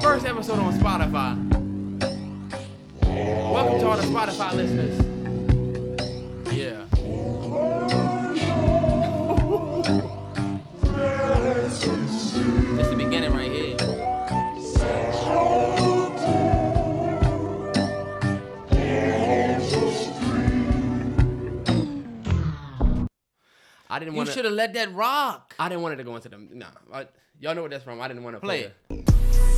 first episode on Spotify. Welcome to all the Spotify listeners. Yeah. It's the beginning right here. I didn't want. You should have let that rock. I didn't want it to go into them. Nah, I, y'all know what that's from. I didn't want to Play play, it. it.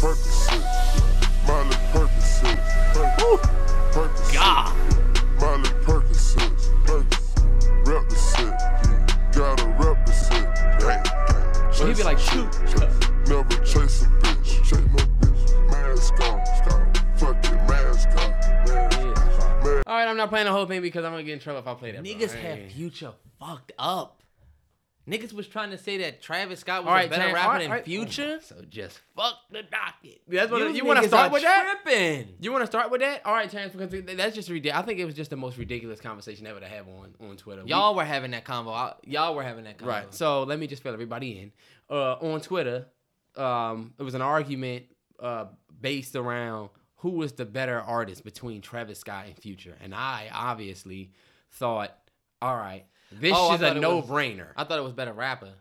Percocet, Miley Percocet, Percocet, Percocet, God. Miley Percocet, Percocet, rep gotta rep the set, gang, gang. So he'd be like, shoot. Never chase a bitch, chase no bitch, mask on, fuck it, mask on, mask on, All right, I'm not playing the whole thing because I'm gonna get in trouble if I play that. Niggas I have Future fucked up. Niggas was trying to say that Travis Scott was right, a better Tam, rapper than right. Future. So just fuck the docket. That's what you, niggas want to start with that. Tripping. You want to start with that? All right, Terrence, because that's just ridiculous. I think it was just the most ridiculous conversation ever to have on on Twitter. Y'all were having that convo. I- Y'all were having that convo. Right. So let me just fill everybody in. Uh, on Twitter, um, it was an argument uh, based around who was the better artist between Travis Scott and Future, and I obviously thought, all right, this Oh, is a no brainer. I thought it was better rapper.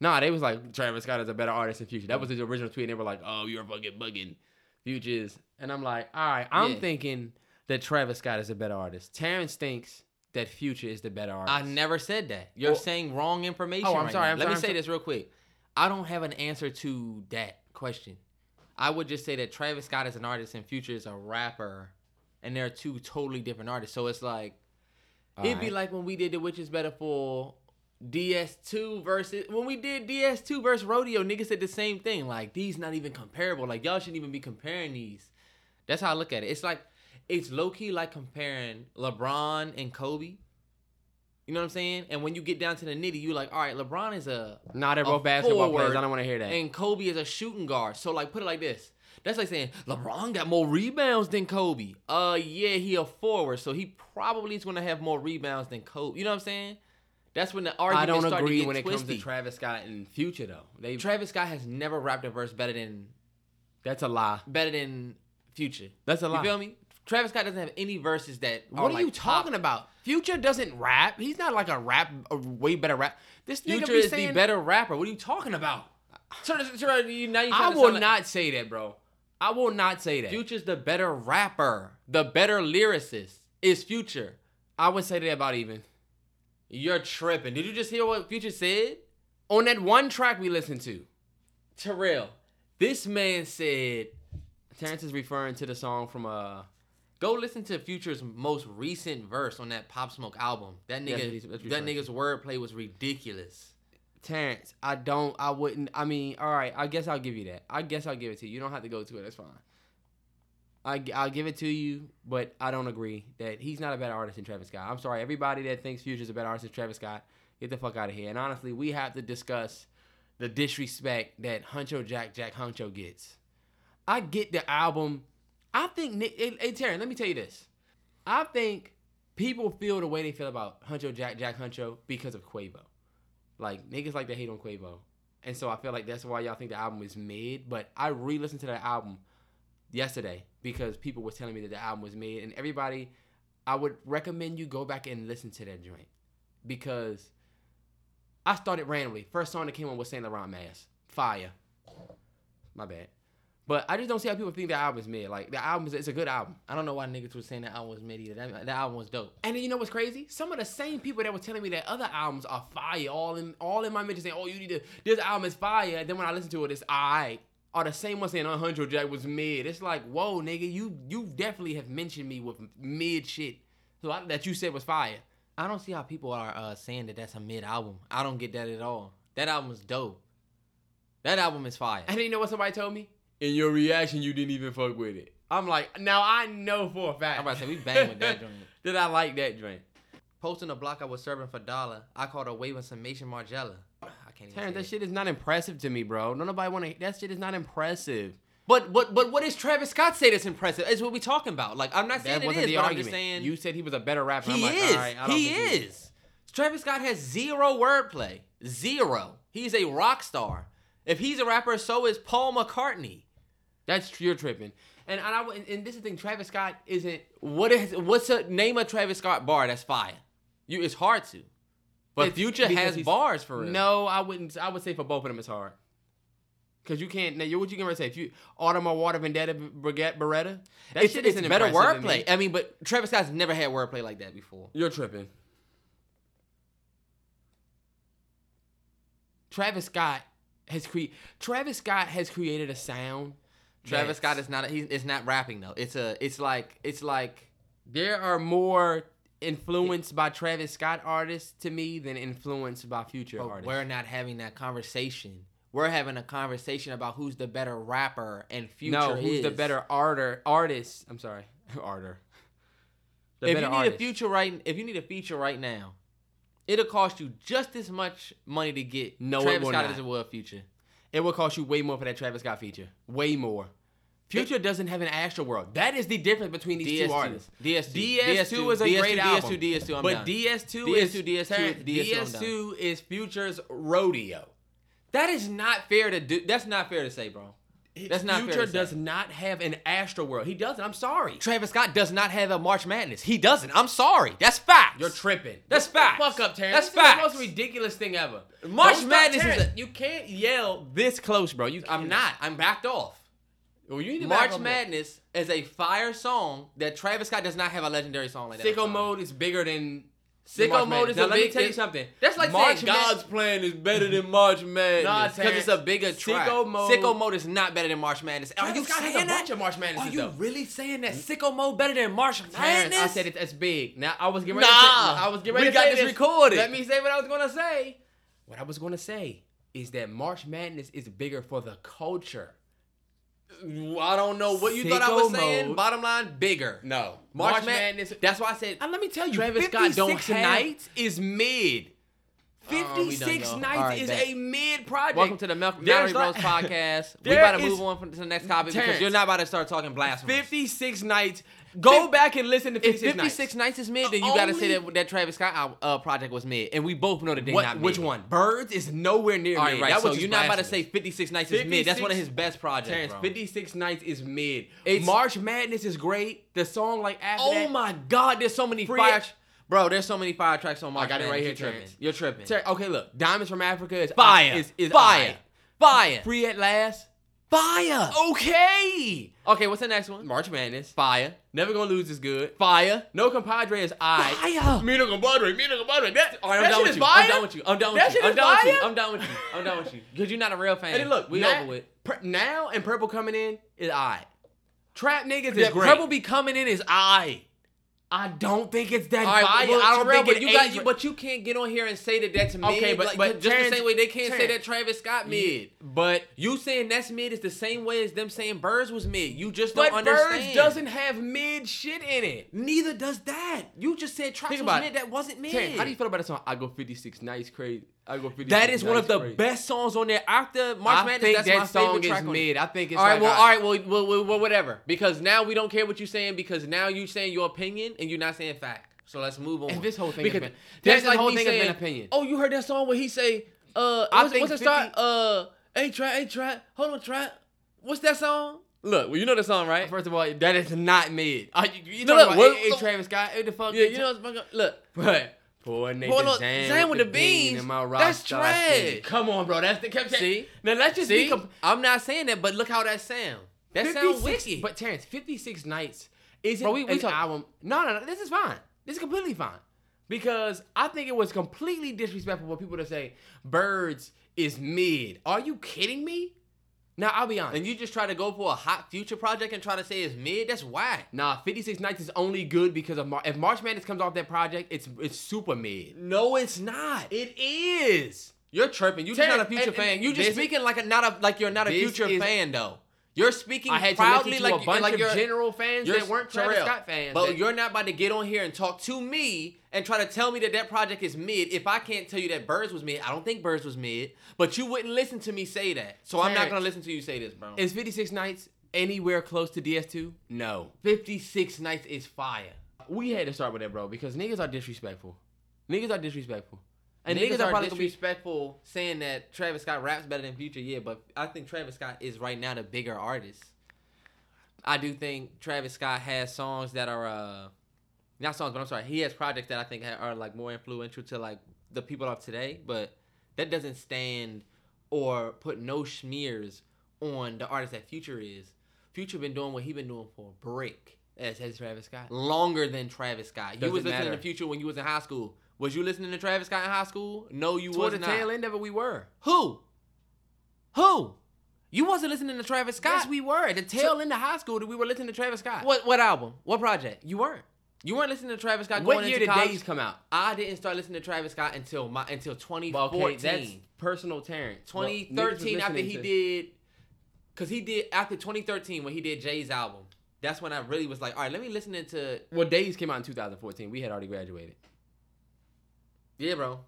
Nah, they was like Travis Scott is a better artist than Future. That was his original tweet. And they were like, "Oh, you're fucking bugging, Futures." And I'm like, "All right, I'm Yeah. thinking that Travis Scott is a better artist. Terrence thinks that Future is the better artist." I never said that. You're Well- saying wrong information. Oh, I'm right sorry. I'm Let sorry, me I'm say sorry. this real quick. I don't have an answer to that question. I would just say that Travis Scott is an artist and Future is a rapper, and they're two totally different artists. So it's like it'd be Alright. like when we did the Which is Better for DS2 versus when we did DS2 versus Rodeo, niggas said the same thing. Like these not even comparable. Like y'all shouldn't even be comparing these. That's how I look at it. It's like it's low key like comparing LeBron and Kobe. You know what I'm saying? And when you get down to the nitty, you're like, all right, LeBron is a not a both basketball players. I don't want to hear that. And Kobe is a shooting guard. So like put it like this. That's like saying LeBron got more rebounds than Kobe. Uh yeah, he a forward, so he probably is gonna have more rebounds than Kobe. You know what I'm saying? That's when the argument I don't start to agree get when it comes to Travis Scott and Future though. They Travis Scott has never rapped a verse better than that's a lie. better than Future. That's a lie. You feel me? Travis Scott doesn't have any verses that What are, like you talking pop. about? Future doesn't rap. He's not like a rap, a way better rap. This nigga Future be is saying, the better rapper. What are you talking about? Sir, sir, you, now you I will like- not say that, bro. I will not say that. Future's the better rapper. The better lyricist is Future. I would say that about even. You're tripping. Did you just hear what Future said? On that one track we listened to, Terrell, this man said, Terrence is referring to the song from uh go listen to Future's most recent verse on that Pop Smoke album. That nigga, he's- that's what he's that nigga's wordplay was ridiculous. Terrence. I don't. I wouldn't. I mean, all right. I guess I'll give you that. I guess I'll give it to you. You don't have to go to it. That's fine. I, I'll give it to you, but I don't agree that he's not a better artist than Travis Scott. I'm sorry, everybody that thinks Future's a better artist than Travis Scott, get the fuck out of here. And honestly, we have to discuss the disrespect that Huncho Jack Jack Huncho gets. I get the album. I think Nick. Hey, hey Terrence, let me tell you this. I think people feel the way they feel about Huncho Jack Jack Huncho because of Quavo. Like niggas like to hate on Quavo, and so I feel like that's why y'all think the album is mid. But I re-listened to that album yesterday because people were telling me that the album was made, and everybody, I would recommend you go back and listen to that joint because I started randomly. First song that came on was Saint Laurent Mask, fire. My bad. But I just don't see how people think the album is mid. Like the album is it's a good album. I don't know why niggas was saying that album was mid either. That, that album was dope. And then you know what's crazy? Some of the same people that were telling me that other albums are fire, all in all in my mentions saying, "Oh, you need to this album is fire." And then when I listen to it, it's alright. Are the same ones saying Huncho Jack was mid? It's like, whoa, nigga, you you definitely have mentioned me with mid shit, so I, that you said was fire. I don't see how people are uh, saying that that's a mid album. I don't get that at all. That album is dope. That album is fire. And you know what somebody told me? In your reaction, you didn't even fuck with it. I'm like, now I know for a fact. I'm about to say we bang with that joint. Did I like that joint. Posting a block I was serving for dollar, I called her waving some Maison Margiela. I can't even Terrence, that it. shit is not impressive to me, bro. No nobody want to. That shit is not impressive. But but but what does Travis Scott say that's impressive? Is what we talking about. Like I'm not saying That it wasn't is, the but I'm argument. just saying you said he was a better rapper. he I'm like, is. all right, I don't he think is. Travis Scott has zero wordplay. Zero. He's a rock star. If he's a rapper, so is Paul McCartney. That's you're tripping. And and, I, and, and this is the thing. Travis Scott isn't. What is what's a name a Travis Scott bar that's fire? You it's hard to. But It's Future has bars for real. No, I wouldn't. I would say for both of them, it's hard. Cause you can't. Now, you what you gonna say? If you Autumn or Water Vendetta Brigette Beretta, that it's, shit it's isn't better to me. wordplay. I mean, but Travis Scott's never had wordplay like that before. You're tripping. Travis Scott has cre- Travis Scott has created a sound. Travis Scott is not. He's it's not rapping though. It's a. It's like. It's like. There are more influenced by Travis Scott artists to me than influenced by Future But artists. we're not having that conversation. We're having a conversation about who's the better rapper and Future no, who's the better arter artist? I'm sorry, arter. The if you need artist. a future right, if you need a feature right now, it'll cost you just as much money to get No, Travis Scott not. as it will Future. It will cost you way more for that Travis Scott feature. Way more. Future doesn't have an Astro World. That is the difference between these two DS2, artists. DS2, DS2 is a DS2, great DS2, album. DS2, I'm but done. DS2 is DS2, DS2, DS2, I'm. DS2 is Future's rodeo. That is not fair to do. That's not fair to say, bro. That's not Future does not have an Astro World. He doesn't. I'm sorry. Travis Scott does not have a March Madness. He doesn't. I'm sorry. That's fact. You're tripping. That's fact. Fuck up, Terrence. That's fact. the most ridiculous thing ever. March Don't Madness is a- You can't yell this close, bro. You. I'm not. I'm backed off. Well, you need to March up more. Madness is a fire song that Travis Scott does not have a legendary song like that. Sicko mode is bigger than Sicko mode is Madness. Now, a let me tell you it- something. That's like March saying Mad- God's plan is better than March Madness. Nah, because it's a Terrence. bigger track. Sicko mode- Sicko mode is not better than March Madness. Are Travis you Scott has saying a that? of March Madnesses, Are you though. really saying that mm-hmm. Sicko mode better than March Terrence, Madness? I said it, it's big. Now I was getting ready. Nah. to say, I was getting ready We to got say this recorded. Let me say what I was gonna say. What I was gonna say is that March Madness is bigger for the culture. I don't know what you thought I was saying. mode. Bottom line, bigger. No, March, March, Mad- Madness. That's why I said. And let me tell you, Travis Scott don't have- nights is mid. Uh, 56 go. nights All right, is bet. a mid project. Welcome to the Malcolm There's Mallory Bros podcast. We There about to move on from, to the next topic because you're not about to start talking blasphemy. 56 nights. Go back and listen to 56 If 56, 56 nights. is mid, The then you gotta say that that Travis Scott uh, project was mid, and we both know that they not mid. which one? Birds is nowhere near All mid. right, right. That so was you're not about to say 56 nights is mid. That's one of his best projects, Terrence, bro. 56 nights is mid. It's- March Madness is great. The song like after Oh that. my God, there's so many Free- fire, bro. There's so many fire tracks on March. I got it right here, You're tripping. Terrence. You're tripping. Ter- Okay, look. Diamonds from Africa is Fire. Is, is fire. alright. Fire. Free at last. Fire. Okay. Okay, what's the next one? March Madness. Fire. Never gonna lose is good. Fire. No compadre is I. Fire. Me no compadre. Me no compadre. That, All right, I'm that done shit with is you. fire. I'm done with you. I'm done with That you. shit I'm is done with you. I'm done with you. I'm done with you. Because you're not a real fan. And then look, we now, over with. Pur- now and purple coming in is I. Trap niggas is Yeah, great. Purple be coming in is I. I don't think it's that right, well, I don't Terrell, think but it you got you, but you can't get on here and say that that's mid. Okay, but- like, but just Terrence- the same way they can't say that Travis Scott mid. But You saying that's mid is the same way as them saying Birds was mid. You just don't Birds understand. Birds doesn't have mid shit in it. Neither does that. You just said Travis was mid. it. That wasn't mid. Terrence, how do you feel about that song? I go 56 nights crazy. I go 56 That is one of the crazy. best songs on there. After March I Madness, think that's that my song favorite is track mid. I think it's all right, like well, I- all right, well, well, well, whatever. Because now we don't care what you're saying because now you're saying your opinion and you're not saying fact. So let's move on. And this whole thing because has been- that's this like whole me thing has been saying, opinion. Oh, you heard that song where he say, uh, I what's, think what's 50 start? Uh, hey trap, hey trap, hold on trap. What's that song? Look, well, you know the song, right? First of all, that is not mid. Uh, you you No, look, about what- A- A Travis Scott? What the fuck? Yeah, you know what's fucking- look. But poor nigga Boy, look, Zan, Zan with with the the beans. beans, in my that's rockstar city. trash. Come on, bro. That's the kept See? Now let's just See, be comp- I'm not saying that, but look how that sound. That sounds 56 wicked. But Terrence, 56 nights isn't Bro, we- we an talk- album. No, no, no. This is fine. This is completely fine. Because I think it was completely disrespectful for people to say Birds is mid. Are you kidding me? Now I'll be honest. and you just try to go for a hot future project and try to say it's mid. That's why. Nah, 56 Nights is only good because of Mar- if March Madness comes off that project, it's it's super mid. No, it's not. It is. You're tripping. You're Terrence, just not a future and- fan. and You just speaking like a not a like you're not a future is- fan though. You're speaking I had proudly to like a bunch like of you're general fans that weren't Travis Terrell, Scott fans. But that- you're not about to get on here and talk to me and try to tell me that that project is mid. If I can't tell you that Birds was mid, I don't think Birds was mid. But you wouldn't listen to me say that, so I'm not gonna listen to you say this, bro. Is 56 Nights anywhere close to DS2? No. 56 Nights is fire. We had to start with that, bro, because niggas are disrespectful. Niggas are disrespectful. And niggas, niggas, are are probably gonna be disrespectful saying that Travis Scott raps better than Future. Yeah, but I think Travis Scott is right now the bigger artist. I do think Travis Scott has songs that are uh not songs, but I'm sorry, he has projects that I think are like more influential to like the people of today. But that doesn't stand or put no smears on the artist that Future is. Future been doing what he been doing for a break as, as Travis Scott. longer than Travis Scott. You Doesn't was listening matter. to Future when you was in high school. Was you listening to Travis Scott in high school? No, you Toward was the not. tail end of it, we were. Who? Who? You wasn't listening to Travis Scott. Yes, we were. At the tail end of high school, that we were listening to Travis Scott. What what album? What project? You weren't. You weren't listening to Travis Scott. What year did college? Days come out? I didn't start listening to Travis Scott until my until 2014. Okay, that's personal Terrence. Well, 2013 after he to- did because he did after 2013 when he did Jay's album. That's when I really was like, all right, let me listen to Well, Days came out in 2014. We had already graduated. Yeah, bro.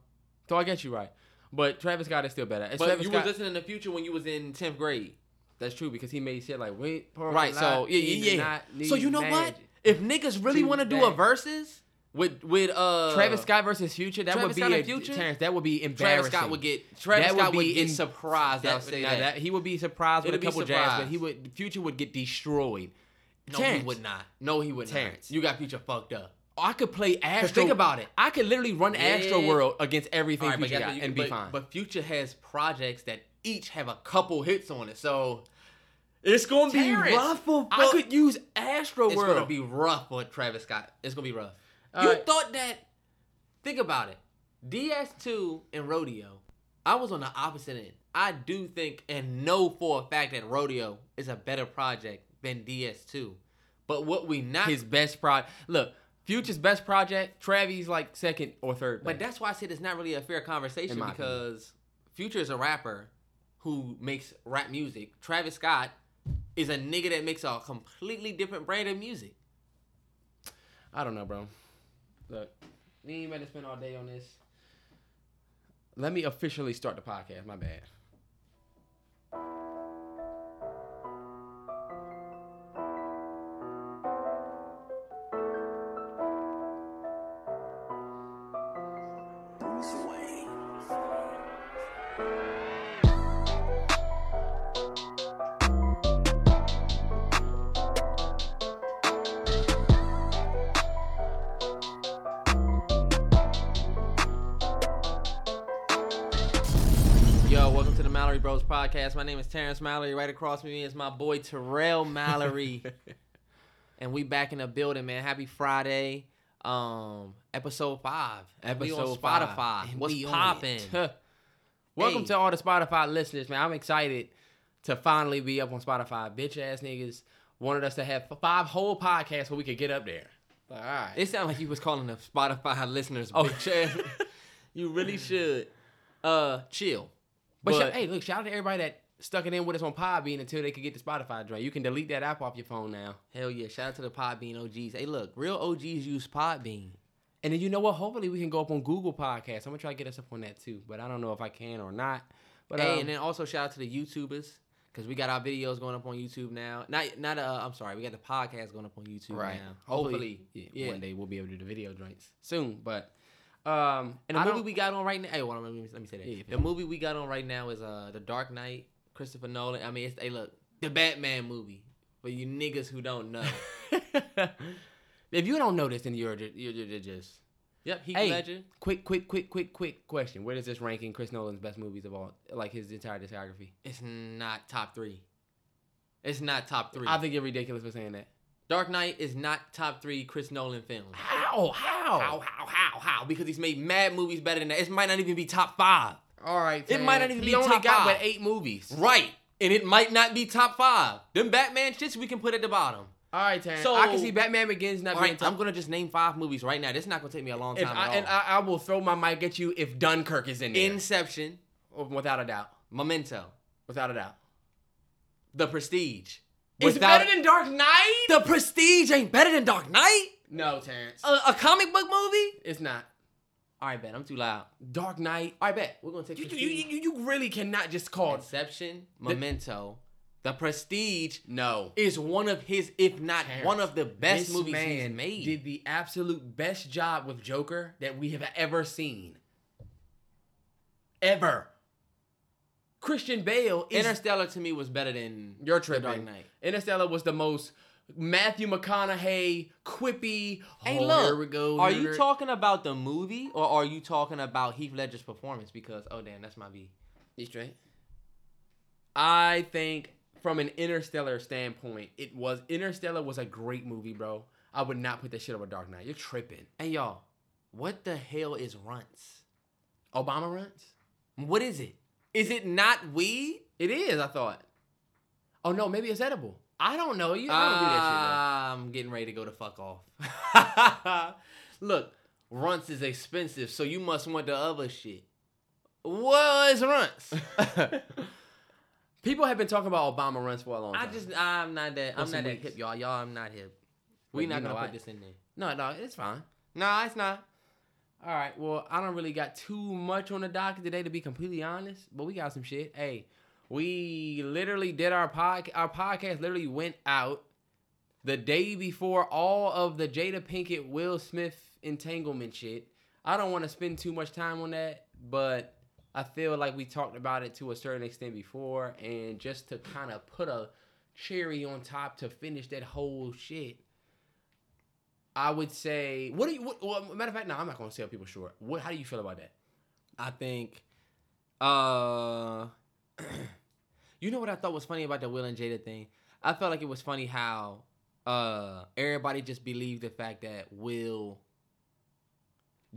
So I get you're right. But Travis Scott is still better. It's But Travis you Scott, was listening to Future when you was in 10th grade. That's true because he made shit like wait, Right. So yeah, yeah, yeah. So you know what? If niggas really want to do a versus with with uh Travis Scott versus Future, that Travis would be a, Future? Terrence. That would be embarrassing. Travis. Scott would get Travis That Scott would, be get in- surprised. I'll say now that. He would be surprised with It'll a be couple jabs, but he would Future would get destroyed. No, Terrence. he would not. No, he would Terrence. not. You got Future fucked up. I could play Astro. think about it. I could literally run Astro World against everything right, Future got? You- and be but, fine. but Future has projects that each have a couple hits on it, so it's gonna be Terrence, rough for. I could use Astro World. It's gonna be rough for Travis Scott. It's gonna be rough. All you right. thought that? Think about it. DS2 and Rodeo. I was on the opposite end. I do think and know for a fact that Rodeo is a better project than DS2. But what we not his best project. Look, Future's best project. Travis like second or third. But best. that's why I said it's not really a fair conversation because Future is a rapper who makes rap music. Travis Scott is a nigga that makes a completely different brand of music. I don't know, bro. Look, we ain't about to spend all day on this. Let me officially start the podcast. My bad. Podcast. My name is Terrence Mallory. Right across from me is my boy Terrell Mallory. and we back in the building, man. Happy Friday. Um, episode five. And we on Episode Spotify. five. What's popping? Welcome Hey. to all the Spotify listeners, man. I'm excited to finally be up on Spotify. Bitch ass niggas wanted us to have five whole podcasts where we could get up there. Like, all right. It sounded like you was calling the Spotify listeners Oh. bitch ass. you really should. Uh, chill. But, But- shout- hey, look, shout out to everybody that stuck it in with us on Podbean until they could get the Spotify joint. You can delete that app off your phone now. Hell yeah! Shout out to the Podbean OGs. Hey, look, real OGs use Podbean. And then you know what? Hopefully we can go up on Google Podcasts. I'm gonna try to get us up on that too, but I don't know if I can or not. But hey, um, and then also shout out to the YouTubers because we got our videos going up on YouTube now. Not, not uh, I'm sorry, we got the podcast going up on YouTube right. now. Hopefully, yeah, yeah. one day we'll be able to do the video joints soon. But um, And the I movie we got on right now. Hey, on, let me, let me say that. Yeah, the movie we got on right now is uh the Dark Knight, Christopher Nolan. I mean, it's hey look, the Batman movie for you niggas who don't know. if you don't know this, then you're you're, you're just yep, Heath Hey, Ledger. quick, quick, quick, quick, quick question. Where does this rank in Chris Nolan's best movies of all, like his entire discography? It's not top three. It's not top three. I think you're ridiculous for saying that. Dark Knight is not top three Chris Nolan films. How? How? How, how, how, how? Because he's made mad movies better than that. It might not even be top five. All right. It might not even he be only top got five. but eight movies. Right. And it might not be top five. Them Batman shits we can put at the bottom. All right, Terrence. So- I can see Batman Begins not being right, top. I'm gonna just name five movies right now. This is not gonna take me a long time I, at all. and I, I will throw my mic at you if Dunkirk is in there. Inception, oh, without a doubt. Memento, Without a doubt. The Prestige. It's better than Dark Knight. The Prestige ain't better than Dark Knight. No, Terrence. A, a comic book movie. it's not. All right, bet I'm too loud. Dark Knight. All right, bet we're gonna take You, you, you, you really cannot just call Inception, Memento, The Prestige No. is one of his, if not Terrence, one of the best movies man he's made. Did the absolute best job with Joker that we have ever seen. Ever. Christian Bale is Interstellar to me was better than You're The tripping. Dark Knight. Interstellar was the most Matthew McConaughey quippy. Hey, oh, look, here we go. Are you talking about the movie or are you talking about Heath Ledger's performance? Because oh damn, that's my B. You straight? I think from an Interstellar standpoint, it was Interstellar was a great movie, bro. I would not put that shit over Dark Knight. You're tripping. Hey y'all, what the hell is runts? Obama runs? What is it? Is it not weed? It is. I thought. Oh no, maybe it's edible. I don't know. You I don't do that I'm getting ready to go to fuck off. Look, runts is expensive, so you must want the other shit. What is runts? People have been talking about Obama runs for a long time. I just I'm not that I'm not that hip, y'all. Y'all, I'm not hip. Wait, We not gonna put this in there. no, no, it's fine. No, it's not. All right. Well, I don't really got too much on the docket today, to be completely honest. But we got some shit. Hey, we literally did our podcast. Our podcast literally went out the day before all of the Jada Pinkett Will Smith entanglement shit. I don't want to spend too much time on that, but I feel like we talked about it to a certain extent before, and just to kind of put a cherry on top to finish that whole shit. I would say, what do you? What, well, matter of fact, no, I'm not gonna sell people short. What? How do you feel about that? I think uh you know what I thought was funny about the Will and Jada thing? I felt like it was funny how uh everybody just believed the fact that Will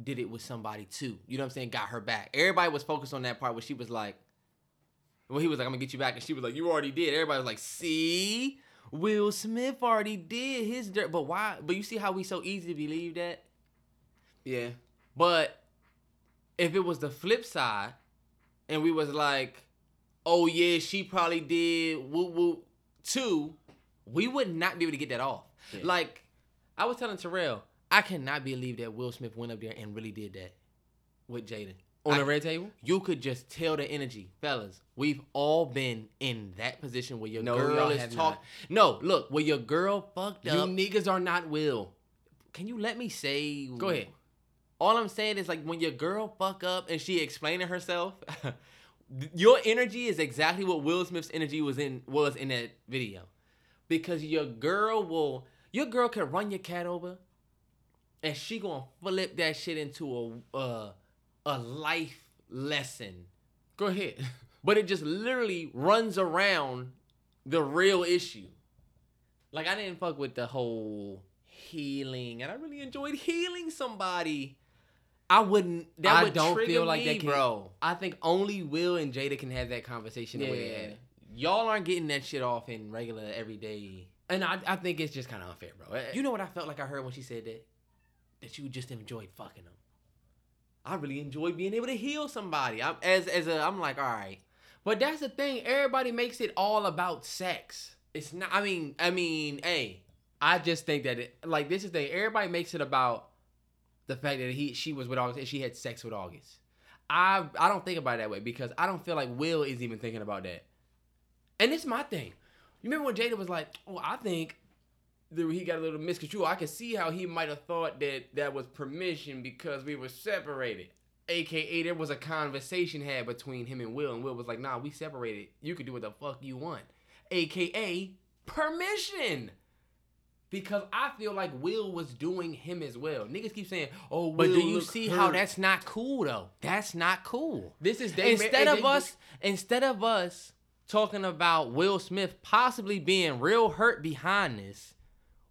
did it with somebody too. You know what I'm saying? Got her back. Everybody was focused on that part where she was like well, he was like, I'm gonna get you back, and she was like, You already did. Everybody was like, See, Will Smith already did his dirt. But why? But you see how we so easy to believe that? Yeah, But if it was the flip side, and we was like, "Oh yeah, she probably did woo woo too," we would not be able to get that off. Yeah. Like I was telling Terrell, I cannot believe that Will Smith went up there and really did that with Jaden. On I- the red table. You could just tell the energy, fellas. We've all been in that position where your No, girl is talking. No, look, where your girl fucked You up. You niggas are not Will. Can you let me say? Go ahead. All I'm saying is like when your girl fuck up and she explaining herself, your energy is exactly what Will Smith's energy was in was in that video, because your girl will your girl can run your cat over, and she gonna flip that shit into a uh, a life lesson, Go ahead. but it just literally runs around the real issue. Like I didn't fuck with the whole healing, and I really enjoyed healing somebody. I wouldn't. That I would don't trigger feel like me, that can, bro. I think only Will and Jada can have that conversation the way they Yeah, y'all aren't getting that shit off in regular everyday. And I, I think it's just kind of unfair, bro. You know what I felt like I heard when she said that? That you just enjoyed fucking them. I really enjoy being able to heal somebody. I'm as as a I'm like, all right. But that's the thing. Everybody makes it all about sex. It's not. I mean, I mean, hey, I just think that it like this is the thing. Everybody makes it about the fact that he she was with August and she had sex with August. I I don't think about it that way because I don't feel like Will is even thinking about that. And it's my thing. You remember when Jada was like, "Oh, I think he got a little misconstrued. I can see how he might have thought that that was permission because we were separated." AKA, there was a conversation had between him and Will, and Will was like, "Nah, we separated. You can do what the fuck you want." AKA, permission. Because I feel like Will was doing him as well. Niggas keep saying, "Oh, but do you see how that's not cool though? That's not cool. This is they instead of they- us instead of us talking about Will Smith possibly being real hurt behind this,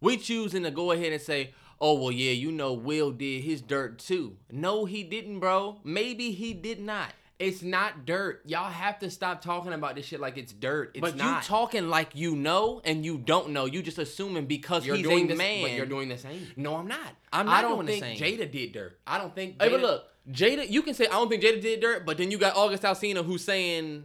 we choosing to go ahead and say, "Oh well, yeah, you know Will did his dirt too." No, he didn't, bro. Maybe he did not. It's not dirt. Y'all have to stop talking about this shit like it's dirt. It's but not. you talking like you know and you don't know. You just assuming because you're he's doing a the, man. But you're doing the same. no, I'm not. I'm not I don't doing think the same. Jada did dirt. I don't think. Hey, but Jada- look, Jada, you can say I don't think Jada did dirt, but then you got August Alsina who's saying,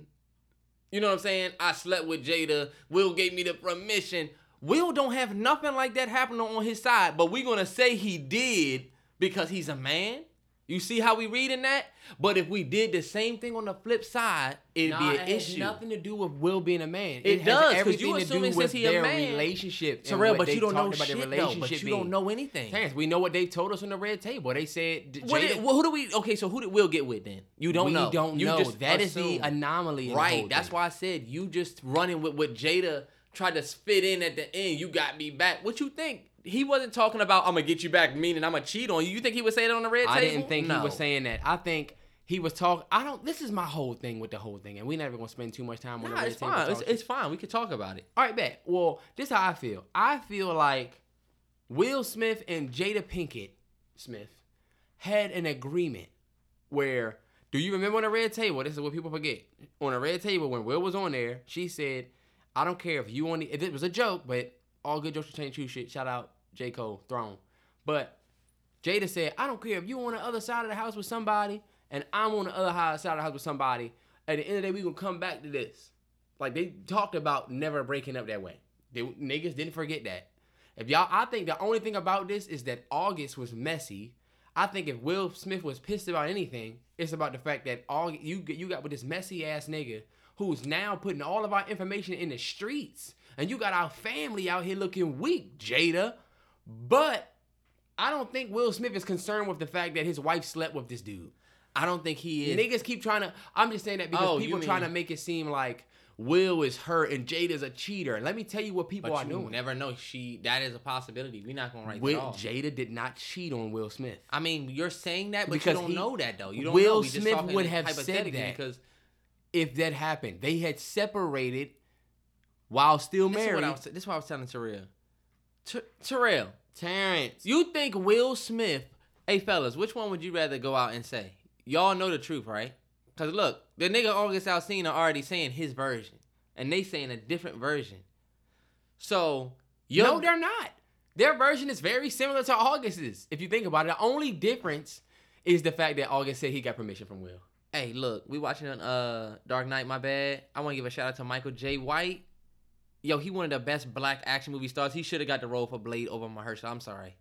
you know what I'm saying? I slept with Jada. Will gave me the permission. Will don't have nothing like that happening on his side, but we're gonna say he did because he's a man. You see how we reading that? But if we did the same thing on the flip side, it'd Nah, be it an has issue. nothing to do with Will being a man. It has does, 'cause everything you assuming do since he a man- relationship. Terrell, but you don't know shit their though. relationship But you being. don't know anything. Terrence, we know what they told us on the red table. They said What Jada- did, well, who do we? Okay, so who did Will get with then? You don't we know. don't you know. Just That is the assume. anomaly. the right. whole That's thing. why I said you just running with what Jada tried to spit in at the end. You got me back. What you think? He wasn't talking about I'm gonna get you back, meaning I'm gonna cheat on you. You think he would say that on the red I table? I didn't think no. he was saying that. I think he was talking. I don't. This is my whole thing with the whole thing, and we never gonna spend too much time on Nah, the red it's table. fine. It's, it's fine. We could talk about it. All right, bet. Well, this is how I feel. I feel like Will Smith and Jada Pinkett Smith had an agreement where. Do you remember on the red table? This is what people forget. On the red table, when Will was on there, she said, "I don't care if you want. If it was a joke, but all good jokes change true shit. Shout out J Cole Throne. But Jada said, I don't care if you on the other side of the house with somebody and I'm on the other side of the house with somebody. At the end of the day, we gonna come back to this. Like they talked about never breaking up that way. They niggas didn't forget that. If y'all, I think the only thing about this is that August was messy. I think if Will Smith was pissed about anything, it's about the fact that August you you got with this messy ass nigga who's now putting all of our information in the streets, and you got our family out here looking weak, Jada. But I don't think Will Smith is concerned with the fact that his wife slept with this dude. I don't think he is. Niggas keep trying to. I'm just saying that because Oh, people trying to make it seem like Will is hurt and Jada's a cheater. Let me tell you what people but are you doing. never know. She that is a possibility. We're not gonna write Will, that off. Jada did not cheat on Will Smith. I mean, you're saying that, but Because you don't he- know that though. You don't Will know. We just Smith would have said that. because If that happened, they had separated while still this is married. what I was. This is what I was telling Terrell. Ter- Terrell, Terrence, you think Will Smith? Hey fellas, which one would you rather go out and say? Y'all know the truth, right? Cause look, the nigga August Alsina already saying his version, and they saying a different version. So yo, no, they're not. Their version is very similar to August's. If you think about it, the only difference is the fact that August said he got permission from Will. Hey, look, we watching uh Dark Knight. My bad. I want to give a shout out to Michael Jai White. Yo, he one of the best black action movie stars. He should have got the role for Blade over Mahershala. I'm sorry.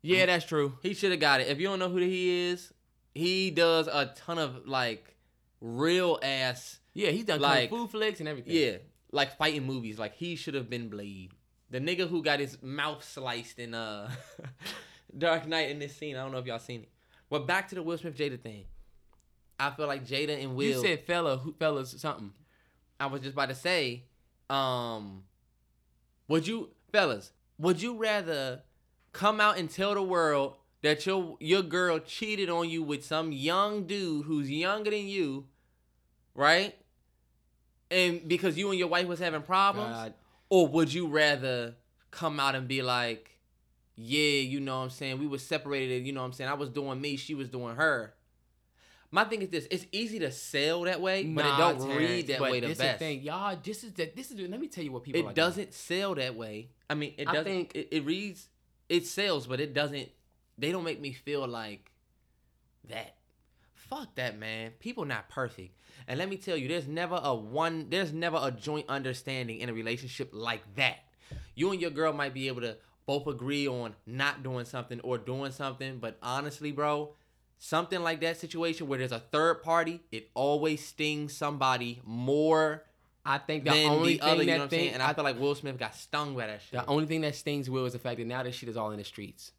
Yeah, that's true. He should have got it. If you don't know who he is, he does a ton of like real ass, Yeah, he's done Like- kung fu flicks and everything. yeah, like fighting movies. Like he should have been Blade. The nigga who got his mouth sliced in uh Dark Knight in this scene. I don't know if y'all seen it. But back to the Will Smith Jada thing. I feel like Jada and Will. You said fella, who- fellas, something. I was just about to say, um, would you, fellas, would you rather come out and tell the world that your your girl cheated on you with some young dude who's younger than you, right? And because you and your wife was having problems, God. or would you rather come out and be like, yeah, you know what I'm saying, we were separated, you know what I'm saying, I was doing me, she was doing her. My thing is this: it's easy to sell that way, but Nah, it don't Terrence, read that way the this best. The thing, y'all. This is the. This is. Let me tell you what people. It doesn't sell that way. I mean, it I doesn't. think- it, it reads, it sells, but it doesn't. They don't make me feel like that. Fuck that, man. People not perfect, and let me tell you, there's never a one. There's never a joint understanding in a relationship like that. You and your girl might be able to both agree on not doing something or doing something, but honestly, bro. Something like that situation where there's a third party, it always stings somebody more I think the only the thing other. You know that what I'm thing. And I feel like Will Smith got stung by that shit. the only thing that stings Will is the fact that now this shit is all in the streets.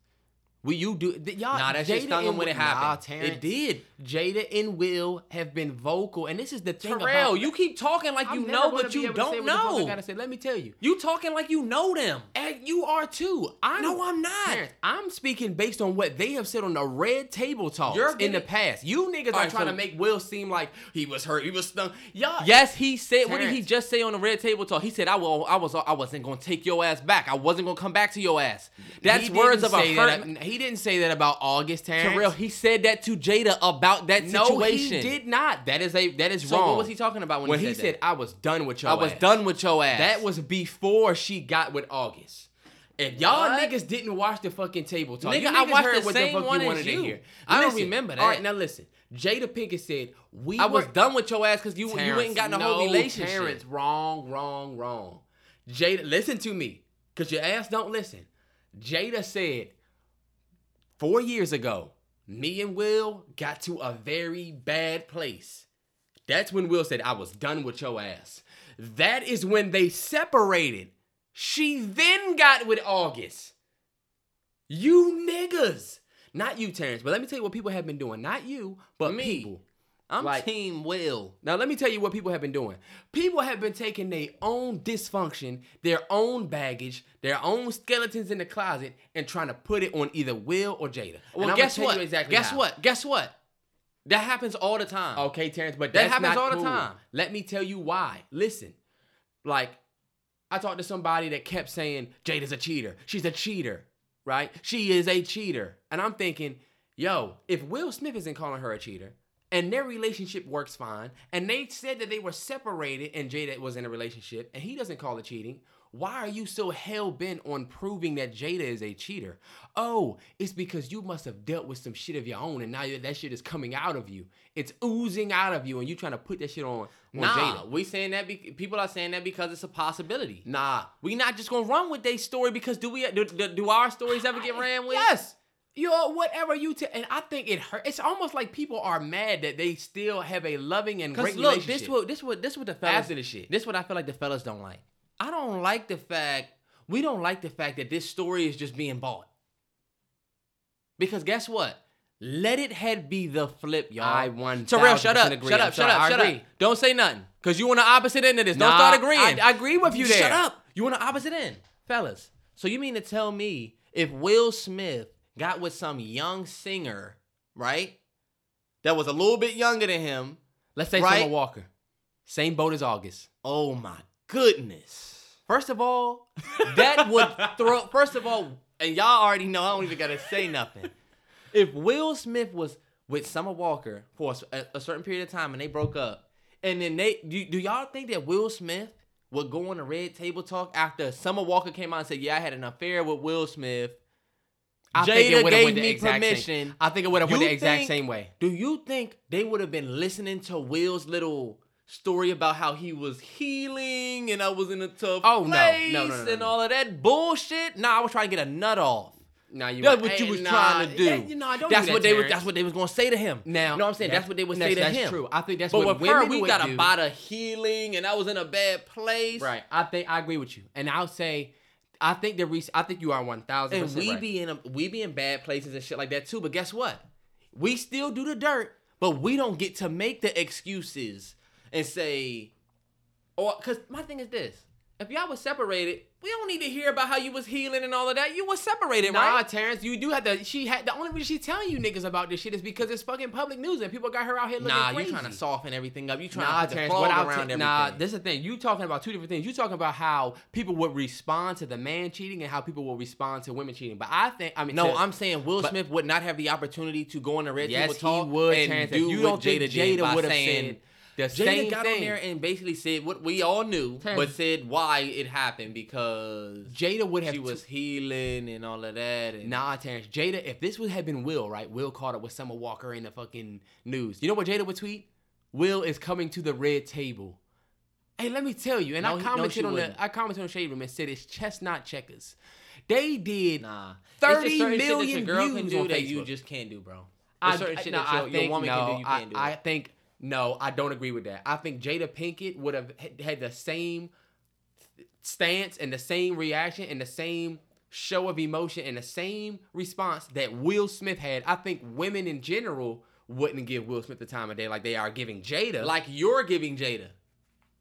We you do th- y'all. nah, that shit Jada stung him and when it Will- Nah, happened. Terrence, it did. Jada and Will have been vocal, and this is the thing Terrell, about. you keep talking like I'm you know, but you able to say don't what the fuck I know. gotta say. Let me tell you. You talking like you know them. And you are too. I'm, No, I'm not. Terrence, I'm speaking based on what they have said on the red table talks You're in the past. You niggas are Alright, trying so- to make Will seem like he was hurt, he was stung. Y'all, Yes, he said. What did he just say on the red table talk? He said, "I will. I was. I wasn't gonna take your ass back. I wasn't gonna come back to your ass." That's words didn't of a hurt. that- he didn't say that about August Terrence. Terrell, he said that to Jada about that no, situation. he did not. That is a that is So wrong. what was he talking about when, when he, he said, said, "I was done with your ass. I was done with your ass"? That was before she got with August. If y'all What? niggas didn't watch the fucking table talk, Nigga, you I watched heard the what same the fuck one you wanted you. to hear. I don't remember All right, that. now listen. Jada Pinkett said we I were was done with your ass because you you Terrence, ain't got no, no whole relationship. Terrence, wrong, wrong, wrong. Jada, listen to me, cause your ass don't listen. Jada said four years ago, me and Will got to a very bad place. That's when Will said, I was done with your ass. That is when they separated. She then got with August. You niggas. Not you, Terrence, but let me tell you what people have been doing. Not you, but Me. people. I'm Like- Team Will. Now, let me tell you what people have been doing. People have been taking their own dysfunction, their own baggage, their own skeletons in the closet, and trying to put it on either Will or Jada. And Well, I'ma guess tell what? You exactly guess how. what? Guess what? That happens all the time. Okay, Terrence, but That happens all the time. Let me tell you why. Listen, like I talked to somebody that kept saying Jada's a cheater. She's a cheater, right? She is a cheater, and I'm thinking, yo, if Will Smith isn't calling her a cheater. And their relationship works fine. And they said that they were separated and Jada was in a relationship and he doesn't call it cheating. Why are you so hell bent on proving that Jada is a cheater? Oh, it's because you must have dealt with some shit of your own and now that shit is coming out of you. It's oozing out of you and you're trying to put that shit on, on Nah, Jada. we saying that be- people are saying that because it's a possibility. Nah. We not just gonna run with their story because do we do, do, do our stories ever get ran with? Yes. Yo, whatever you tell, and I think it hurt. It's almost like people are mad that they still have a loving and great look, relationship. this what this what this what the fellas After the shit. This what I feel like the fellas don't like. I don't like the fact we don't like the fact that this story is just being bought. Because guess what? Let it head be the flip, y'all. I 1000% Terrell, shut up, agree. shut up, shut up, shut up. Don't say nothing, cause you on the opposite end of this. Don't start agreeing. I- I agree with you there. Shut up. You on the opposite end, fellas. So you mean to tell me if Will Smith got with some young singer, right? That was a little bit younger than him. Let's say Right? Summer Walker. Same boat as August. Oh my goodness. First of all, that would throw. First of all, and y'all already know I don't even gotta say nothing. If Will Smith was with Summer Walker for a certain period of time and they broke up, and then they do, do y'all think that Will Smith would go on a red table talk after Summer Walker came out and said, "Yeah, I had an affair with Will Smith." I think it Jada gave me exact same- permission. I think it would have went the exact think- same way. Do you think they would have been listening to Will's little story about how he was healing and I was in a tough Oh, no. place No, no, no, no, and all of that bullshit? Nah, I was trying to get a nut off. Nah, you That's right. what you was nah, trying to do. you know, I don't that's do that, what they. Terrence. That's what they was gonna say to him. Now, you know what I'm saying? That's, that's- what they would say to that's him. That's true. I think that's but what with her, we got do. about a healing, and I was in a bad place. Right. I think I agree with you. And I'll say, I think the re- I think you are one thousand And we right. be in a, we be in bad places and shit like that too. But guess what? We still do the dirt, but we don't get to make the excuses and say, or because my thing is this: if y'all was separated, we don't need to hear about how you was healing and all of that. You was separated, Nah, right? Nah, Terrence, you do have to. She had the only reason she's telling you niggas about this shit is because it's fucking public news and people got her out here looking Nah, crazy. Nah, you trying to soften everything up. You trying Nah, to Terrence, what around t- everything. nah, this is the thing. You talking about two different things. You talking about how people would respond to the man cheating and how people will respond to women cheating. But I think, I mean, no, to- I'm saying Will Smith would not have the opportunity to go on the red yes, table talk he would. and Terrence, do if you don't Jada, by Jada would have said the Jada same got thing. on there and basically said what we all knew, Terrence- but said why it happened because Jada would have she was healing and all of that. And Nah, Terrence. Jada, if this would have been Will, right? Will caught up with Summer Walker in the fucking news. You know what Jada would tweet? Will is coming to the red table. Hey, let me tell you, and No, I he- no, commented on wouldn't. the I commented on Shade Room and said it's chestnut checkers. They did nah, It's 30 just certain shit that your million girl can views do on that you just can't do, bro. I, certain I- shit no, that I your, your woman no, can do you can't do. I it. think no, I don't agree with that. I think Jada Pinkett would have had- the same stance and the same reaction and the same show of emotion and the same response that Will Smith had. I think women in general wouldn't give Will Smith the time of day like they are giving Jada. like you're giving Jada,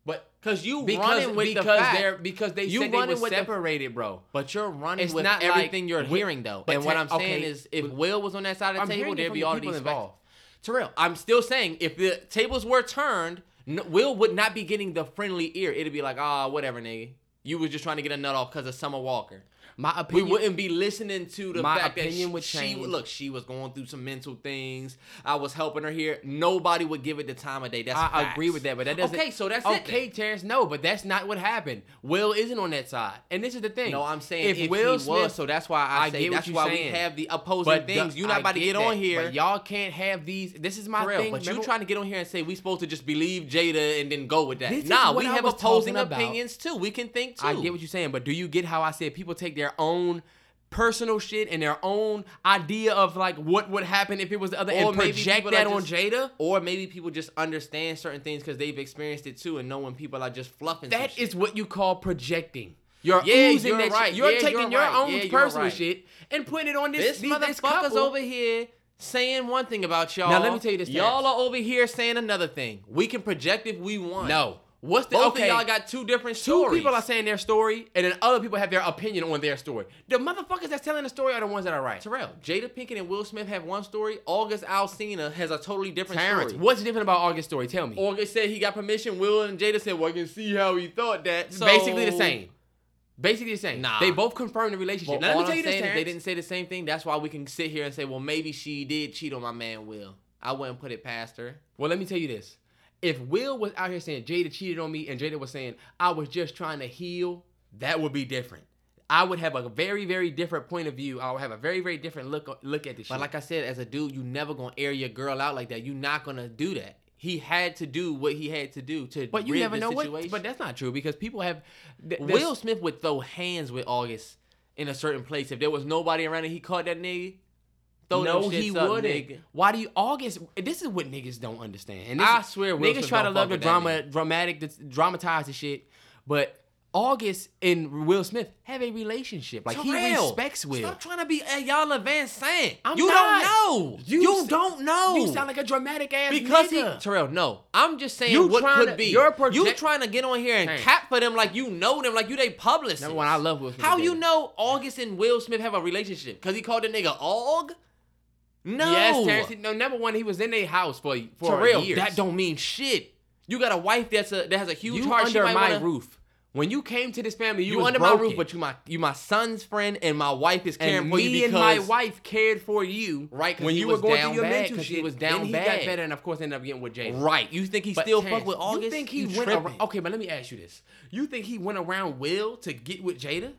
but cause you because running with because the fact, they're because they You said they running were with the- separated, bro. But you're running It's with not like everything you're Wi- hearing though. and what I'm saying okay, is if Will was on that side of I'm the table, there'd be all people these involved. Terrell, I'm still saying if the tables were turned, Will would not be getting the friendly ear. It'd be like, ah, whatever, nigga. You was just trying to get a nut off because of Summer Walker. My We wouldn't be listening to the My fact that opinion she, would she change. look. She was going through some mental things. I was helping her here. Nobody would give it the time of day. That's I facts. agree with that, but that doesn't. Okay, so that's okay, it. Terrence. No, but that's not what happened. Will isn't on that side, and this is the thing. No, I'm saying if, Will he Smith, was, so that's why I, I say get what that's you're why saying. we have the opposing but things. You're not I about to get that, on here. Y'all can't have these. This is my thing. but you trying to get on here and say we supposed to just believe Jada and then go with that. This nah, we I have opposing opinions too. We can think too. I get what you're saying, but do you get how I said people take their own personal shit and their own idea of like what would happen if it was the other and maybe project that on just- Jada. Or maybe people just understand certain things because they've experienced it too, and know when people are just fluffing. That shit. what you call projecting. You're Yeah, oozing you're that shit. right. You're Yeah, taking you're your right. own Yeah, personal right. shit and putting it on this, this these- motherfucker's over here saying one thing about y'all. Now, let me tell you this, Y'all are over here saying another thing. We can project if we want. No. What's the Okay. Y'all got two different Two stories. people are saying their story, and then other people have their opinion on their story. The motherfuckers that's telling the story are the ones that are right. Terrell, Jada Pinkett and Will Smith have one story. August Alsina has a totally different Terrence, story. what's different about August's story? Tell me. August said he got permission. Will and Jada said, "Well, I can see how he thought that." So, Basically the same. Basically the same. Nah. They both confirmed the relationship. Now, let me tell I'm you this, they didn't say the same thing. That's why we can sit here and say, "Well, maybe she did cheat on my man Will." I wouldn't put it past her. Well, let me tell you this. If Will was out here saying Jada cheated on me and Jada was saying I was just trying to heal, that would be different. I would have a very, very different point of view. I would have a very, very different look look at this shit. But like I said, as a dude, you never gonna air your girl out like that. You're not gonna do that. He had to do what he had to do to. but you never the know what. situation. But that's not true because people have. th- Will Smith would throw hands with August in a certain place if there was nobody around and he caught that nigga. Throw no, he up, wouldn't. nigga. Why do you August? This is what niggas don't understand. And this I swear Will niggas try to love the drama, dramatic, dramatize the shit. But August and Will Smith have a relationship. Like he Terrell, respects Will. Stop trying to be a y'all Advanced Saint. I'm you not. don't know. You You, s- don't know. You sound like a dramatic ass because nigga. he Terrell, no. I'm just saying You what could be. you're you project- trying to get on here and Hey. cap for them like you know them, like you they publicist. Number one, I love Will Smith How you know August and Will Smith have a relationship? Because he called the nigga Aug? No. Yes, he- No, number one, he was in a house for for Terrell, years. that don't mean shit. You got a wife that's a that has a huge you heart. She under might my wanna- roof. When you came to this family, you, You, under broken. my roof, but you my you my son's friend, and my wife is caring and for me you and my wife cared for you right? when you were going through your mental 'cause he shit. was then down he bad. got better, and of course ended up getting with Jada. Right. You think he But still Terrence, fuck with August? You think he You went tripping. around? Okay, but let me ask you this: You think he went around Will to get with Jada?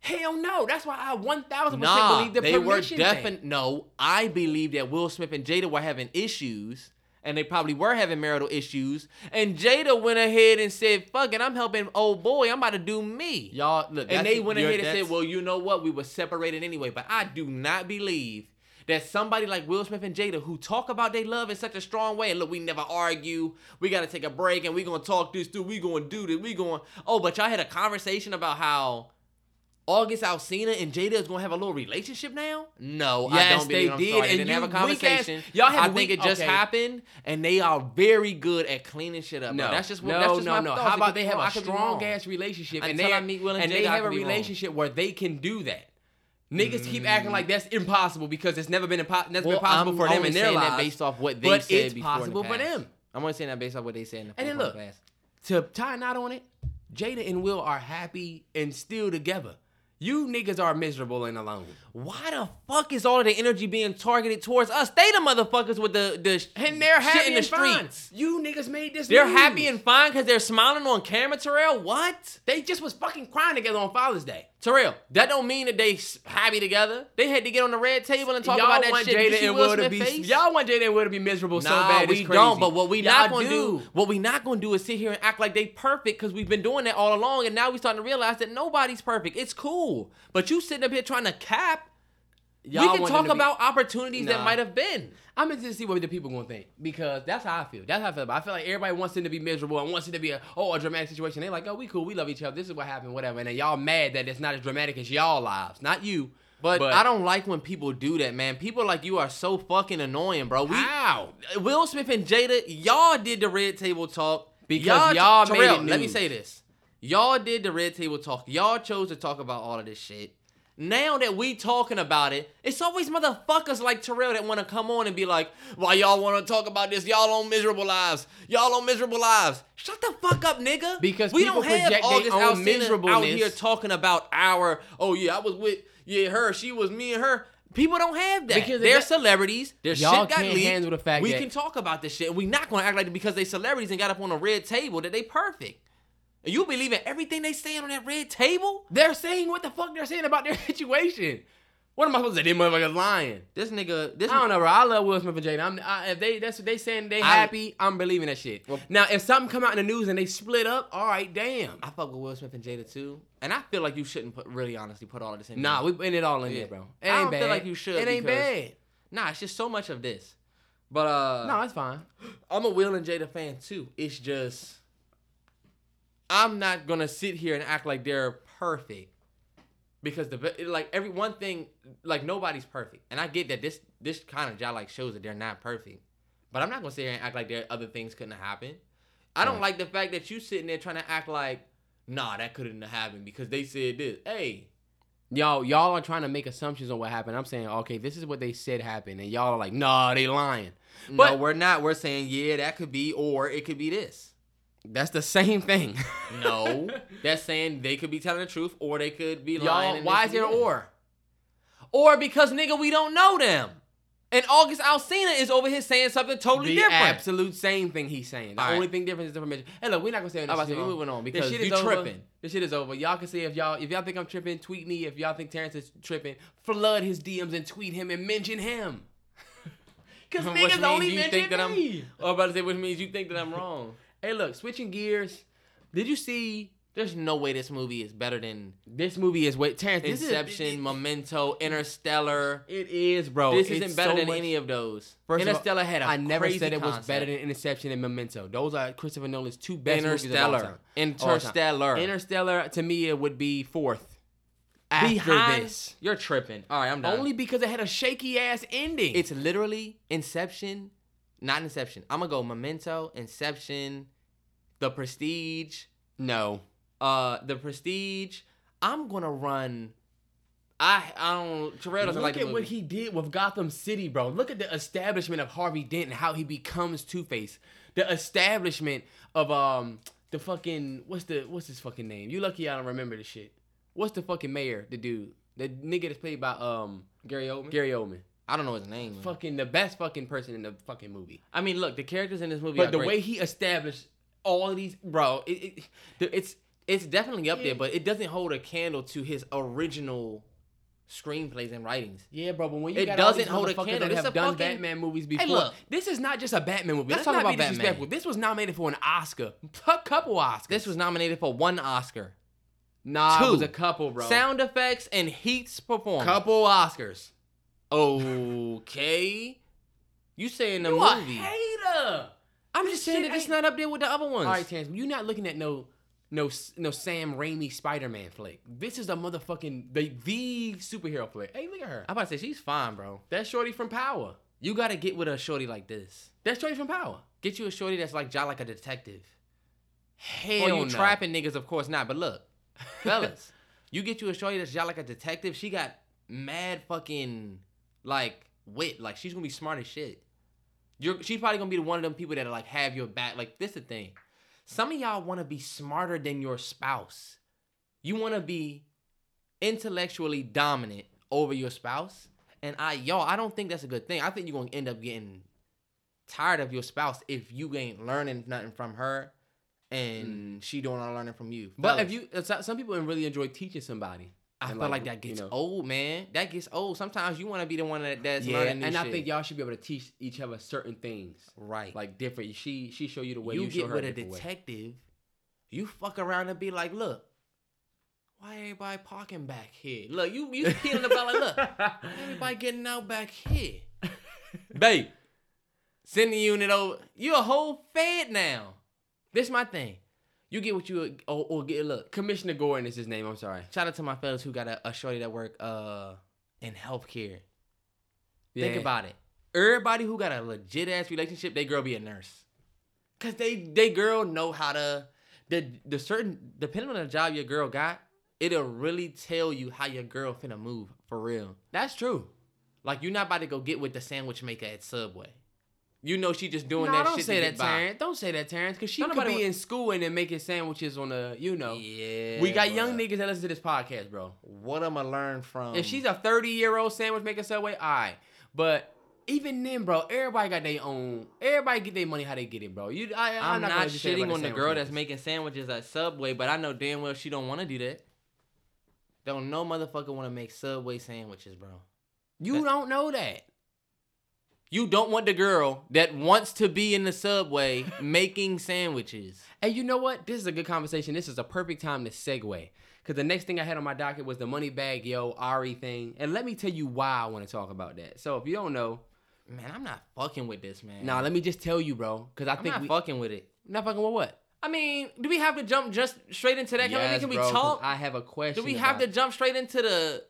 Hell no. That's why I one thousand percent Nah, believe the they were permission thing. definitely no. I believe that Will Smith and Jada were having issues, and they probably were having marital issues. And Jada went ahead and said, "Fuck it, I'm helping old boy. I'm about to do me." Y'all look, and they went ahead and said, "Well, you know what? We were separated anyway." But I do not believe that somebody like Will Smith and Jada, who talk about their love in such a strong way, and look, we never argue. We got to take a break, and we gonna talk this through. We gonna do this. We going. Oh, but y'all had a conversation about how. August Alsina and Jada is gonna have a little relationship now? No, I don't believe they I'm did, sorry. They and didn't have a weak ass- conversation. y'all have I think weak- it just okay. happened, and they are very good at cleaning shit up. No, bro. that's just what, no, that's just no, my no. How about they have a strong ass relationship and Until they I meet Will and and Jada, they have a be wrong. relationship where they can do that. Niggas keep mm. acting like that's impossible because it's never been impo- that's been possible I'm for them in their saying lives. that based off what they but said it's before the possible for them. I'm only saying that based off what they said in the And then look, to tie a knot on it, Jada and Will are happy and still together. You niggas are miserable and alone. Why the fuck is all of the energy being targeted towards us? They the motherfuckers with the the And they're shit happy in the and fine. streets. You niggas made this. They're news. happy and fine because they're smiling on camera, Terrell. What? they just was fucking crying together on Father's Day. Terrell, that don't mean that they happy together. They had to get on the red table and talk y'all about that shit. Jada and Will to be face? y'all want Jada and Will to be miserable so Nah, bad. we don't. But what we Y'all not gonna do, what we not gonna do is sit here and act like they perfect because we've been doing that all along, and now we starting to realize that nobody's perfect. It's cool, but you sitting up here trying to cap. Y'all we can talk be- about opportunities that might have been. I'm interested to see what the people gonna think because that's how I feel. That's how I feel. About. it. I feel like everybody wants it to be miserable and wants it to be a oh a dramatic situation. They're like, oh, we cool, we love each other. This is what happened, whatever. And then y'all mad that it's not as dramatic as y'all lives, not you. But, I don't like when people do that, man. People like you are so fucking annoying, bro. We How? Will Smith and Jada, y'all did the red table talk Because y'all made Terrell, it Let me say this: y'all did the red table talk. Y'all chose to talk about all of this shit. Now that we talking about it, it's always motherfuckers like Terrell that want to come on and be like, "Why y'all want to talk about this? Y'all on miserable lives. Y'all on miserable lives. Shut the fuck up, nigga. Because we don't have all this out here talking about our. Oh yeah, I was with yeah her. She was me and her. People don't have that. Because they're that- celebrities. Their Y'all shit got can't leaked. handle the fact we that- can talk about this shit. we not gonna act like because they celebrities and got up on a red table that they perfect. You believe in everything they saying on that red table? They're saying what the fuck they're saying about their situation. What am I supposed to say? Them motherfuckers lying. This nigga, this I don't know, bro. I love Will Smith and Jada. I'm, I, if they that's what they saying they I- happy, I'm believing that shit. Well- now, if something come out in the news and they split up, all right, damn. I fuck with Will Smith and Jada too, and I feel like you shouldn't put really honestly put all of this in. Nah, there. we in it all in Yeah. there, bro. It I ain't don't bad. feel like you should It ain't bad. nah, it's just so much of this. But uh, No, it's fine. I'm a Will and Jada fan too. It's just I'm not gonna sit here and act like they're perfect because the like every one thing like nobody's perfect, and I get that this this kind of job like shows that they're not perfect, but I'm not gonna sit here and act like there other things couldn't have happened. I don't Right. like the fact that you sitting there trying to act like nah that couldn't have happened because they said this. Hey, Y'all, y'all are trying to make assumptions on what happened. I'm saying, okay, this is what they said happened, and y'all are like, nah, they lying. no, But- we're not. We're saying yeah that could be or it could be this. That's the same thing. No, that's saying they could be telling the truth or they could be lying. y'all. and Why is there an or? Or because nigga, we don't know them. And August Alsina is over here saying something totally the different. absolute same thing he's saying. The All right. only thing difference is the information. Hey, look, we're not gonna say I'm about to this. say, we moving on because shit you is tripping. This shit is over. Y'all can say if y'all if y'all think I'm tripping, tweet me. If y'all think Terrence is tripping, flood his DMs and tweet him and mention him. Cause Which niggas only mention think that I'm- me. I'm about to say, which means you think that I'm wrong. Hey, look, switching gears. Did you see There's no way this movie is better than this movie? Is what Terrence? This is- Inception, Memento, Interstellar. It is, bro. this isn't better so than much- any of those. Of all, Interstellar had a I never said it was better than Interception and Memento. Those are Christopher Nolan's two best movies of all Interstellar. time. Interstellar. Interstellar to me it would be fourth. After Behind this, You're tripping. All right, I'm done. only because it had a shaky ass ending. It's literally Inception, not Inception. I'm gonna go Memento, Inception, The Prestige, no. uh, The Prestige. I'm gonna run. I I don't. Terrell doesn't Look like the at what he did with Gotham City, bro. Look at the establishment of Harvey Dent and how he becomes Two Face. The establishment of um the fucking what's the what's his fucking name? You lucky I don't remember the shit. What's the fucking mayor? The dude, the nigga that's played by um Gary Oldman. Gary Oldman. I don't know his name. man. Fucking the best fucking person in the fucking movie. I mean, look, the characters in this movie. But are the great. way he established all of these, bro, it, it, it's it's definitely up Yeah. there, but it doesn't hold a candle to his original screenplays and writings. yeah, bro. But when you It got doesn't these hold a candle. that This have a done fucking- Batman movies before, Hey, look. this is not just a Batman movie. Let's Let's, talk not about be Batman. This was nominated for an Oscar, a couple Oscars. This was nominated for one Oscar. nah, two. it was a couple, bro. Sound effects and Heath's performance. couple Oscars. Okay. You saying the You a hater. I'm just saying that it's not up there with the other ones. All right, Terrence, you're not looking at no, no, no Sam Raimi Spider-Man flick. This is a motherfucking the the superhero flick. Hey, look at her. I'm about to say she's fine, bro. That's Shorty from Power. You gotta get with a shorty like this. That's Shorty from Power. Get you a shorty that's like job like a detective. Hell or you no. trapping niggas, of course not. But look, fellas, you get you a shorty that's job like a detective. She got mad fucking like wit. Like she's gonna be smart as shit. You're she's probably gonna be one of them people that like have your back. Like this the thing. Some of y'all want to be smarter than your spouse. You want to be intellectually dominant over your spouse. And I, y'all, I don't think that's a good thing. I think you're gonna end up getting tired of your spouse if you ain't learning nothing from her, and she don't want learning from you. Mm. But Fellas, if you, some people really enjoy teaching somebody. I feel like, that you gets know. old, man. That gets old. Sometimes you want to be the one that, that's Yeah, learning new and I shit. think y'all should be able to teach each other certain things, right. like different. She she show you the way you, you, show get her with a different way. detective, you fuck around and be like, look, why everybody parking back here? Look, you you peeling about like, look, why everybody getting out back here, babe. Send the unit over. You a whole fed now. This my thing. You get what you or, or get. Look, Commissioner Gordon is his name. I'm sorry. shout out to my fellas who got a, a shorty that work uh in healthcare. Think about it. Everybody who got a legit ass relationship, they girl be a nurse. Cause they they girl know how to the the certain depending on the job your girl got, it'll really tell you how your girl finna move for real. That's true. Like you're not about to go get with the sandwich maker at Subway. You know she just doing Nah, that don't shit say to that, get by. Terrence. Don't say that, Terrence, because she Don't could be wa- in school and then making sandwiches on the, you know. Yeah. we got young niggas that listen to this podcast, bro. What am I learn from? If she's a 30 year old sandwich maker Subway, all right. But even then, bro, everybody got their own. Everybody get their money how they get it, bro. You, I, I'm, not, not, gonna just say shitting on the sandwich girl that's making sandwiches at Subway, but I know damn well she don't want to do that. Don't no motherfucker want to make Subway sandwiches, bro. You don't know that. You don't want the girl that wants to be in the Subway making sandwiches. And you know what? This is a good conversation. This is a perfect time to segue. Because the next thing I had on my docket was the Moneybagg yo Ari thing. And let me tell you why I want to talk about that. So if you don't know, Man, I'm not fucking with this, man. now let me just tell you, bro. Because I I'm think not we fucking with it. not fucking with what? I mean, do we have to jump just straight into that? Can, we- Yes, can we bro, talk? I have a question. do we have to jump straight into the?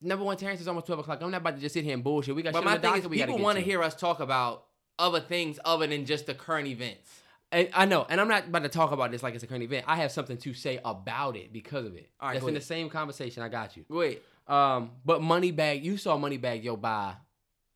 Number one, Terrence is almost twelve o'clock. I'm not about to just sit here and bullshit. We got But shit my thing is, docket we gotta people want to hear us talk about other things other than just the current events. And I know, and I'm not about to talk about this like it's a current event. I have something to say about it because of it. All right, That's in the same conversation. I got you. Wait, Um, but Moneybagg, you saw Moneybagg yo buy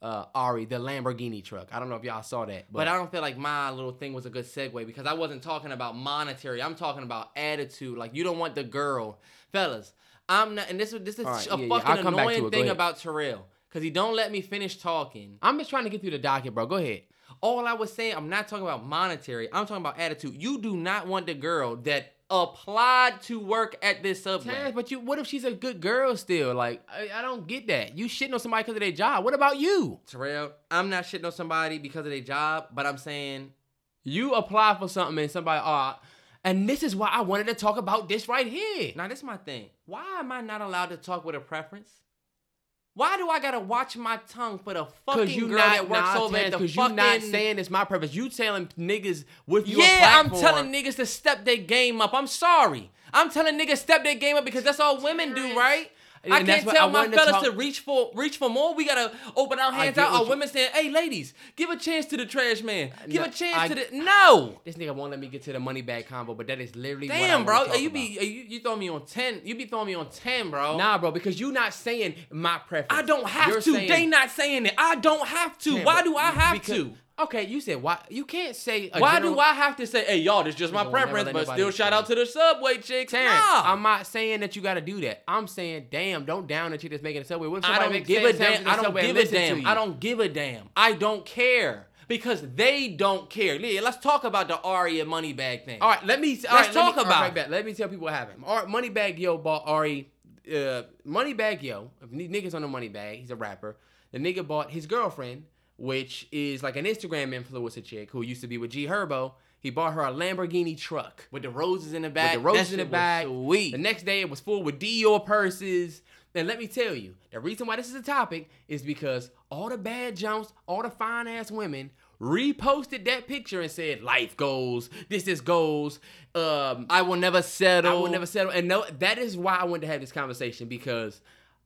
uh Ari the Lamborghini truck. I don't know if y'all saw that, but, but I don't feel like my little thing was a good segue because I wasn't talking about monetary. I'm talking about attitude. Like you don't want the girl, fellas. I'm not, and this is this is right, a yeah, yeah, fucking to annoying thing about Terrell because he don't let me finish talking. I'm just trying to get through the docket, bro. Go ahead. All I was saying, I'm not talking about monetary. I'm talking about attitude. You do not want the girl that applied to work at this subway. But you, what if she's a good girl still? Like, I, I don't get that. You shitting on somebody because of their job. What about you? Terrell, I'm not shitting on somebody because of their job, but I'm saying You apply for something and somebody, uh, and this is why I wanted to talk about this right here. Now, this is my thing. Why am I not allowed to talk with a preference? Why do I gotta watch my tongue for the fucking you girl not that works nah, over at the cause fucking? you not saying it's my purpose. You telling niggas with your yeah, I'm telling niggas to step their game up. I'm sorry. I'm telling niggas step their game up because that's all women do, right? And I can't tell I my wanted to fellas talk- to reach for reach for more. We gotta open our hands out. Our you- women saying, "Hey, ladies, give a chance to the trash man. Give No, a chance I- to the no." This nigga won't let me get to the Moneybagg combo, but that is literally Damn, bro, you about. be you, you throwing me on ten. You be throwing me on ten, bro. Nah, bro, because you not saying my preference. I don't have You're to. saying- they not saying it. I don't have to. Why do I have because- to? Okay, you said why? You can't say. Why general- do I have to say, "Hey, y'all, this is just my preference," but still shout out to the subway chicks? Terrence, Nah. I'm not saying that you got to do that. I'm saying, damn, don't down the chick that's making a subway. What I don't give a damn. I don't give a damn. I don't give a damn. I don't care because they don't care. Yeah, let's talk about the Ari and Moneybagg thing. All right, let me. Let's right, let talk me, about right, Let me tell people what happened. All right, Moneybagg Yo bought Ari. Uh, Moneybagg Yo, if niggas on the Moneybagg, he's a rapper. The nigga bought his girlfriend, which is like an Instagram influencer chick who used to be with G Herbo. He bought her a Lamborghini truck. With the roses in the with back. the roses in the back. Sweet. The next day it was full with Dior purses. And let me tell you, the reason why this is a topic is because all the bad jumps, all the fine ass women reposted that picture and said, "Life goals. This is goals. Um, I will never settle. I will never settle." And no, that is why I wanted to have this conversation because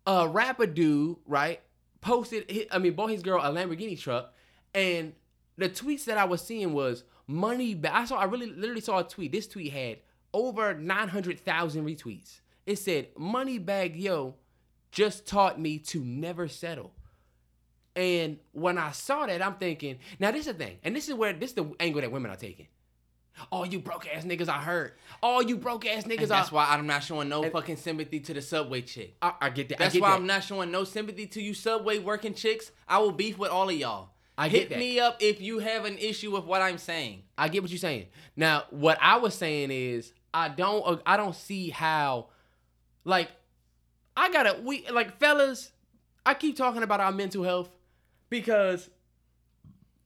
a rapper dude, right, posted. I mean, bought his girl a Lamborghini truck, and the tweets that I was seeing was money back. I saw. I really literally saw a tweet. This tweet had over nine hundred thousand retweets. It said, "Moneybagg yo just taught me to never settle." And when I saw that, I'm thinking, now this is the thing, and this is where this is the angle that women are taking. All you broke ass niggas I heard. All you broke ass niggas And that's I. why I'm not showing no fucking sympathy to the subway chick. I, I get that. That's get why that. I'm not showing no sympathy to you subway working chicks. I will beef with all of y'all. I Hit get that. me up if you have an issue with what I'm saying. I get what you're saying. Now, what I was saying is, I don't, uh, I don't see how, like, I gotta, we like, fellas. I keep talking about our mental health because,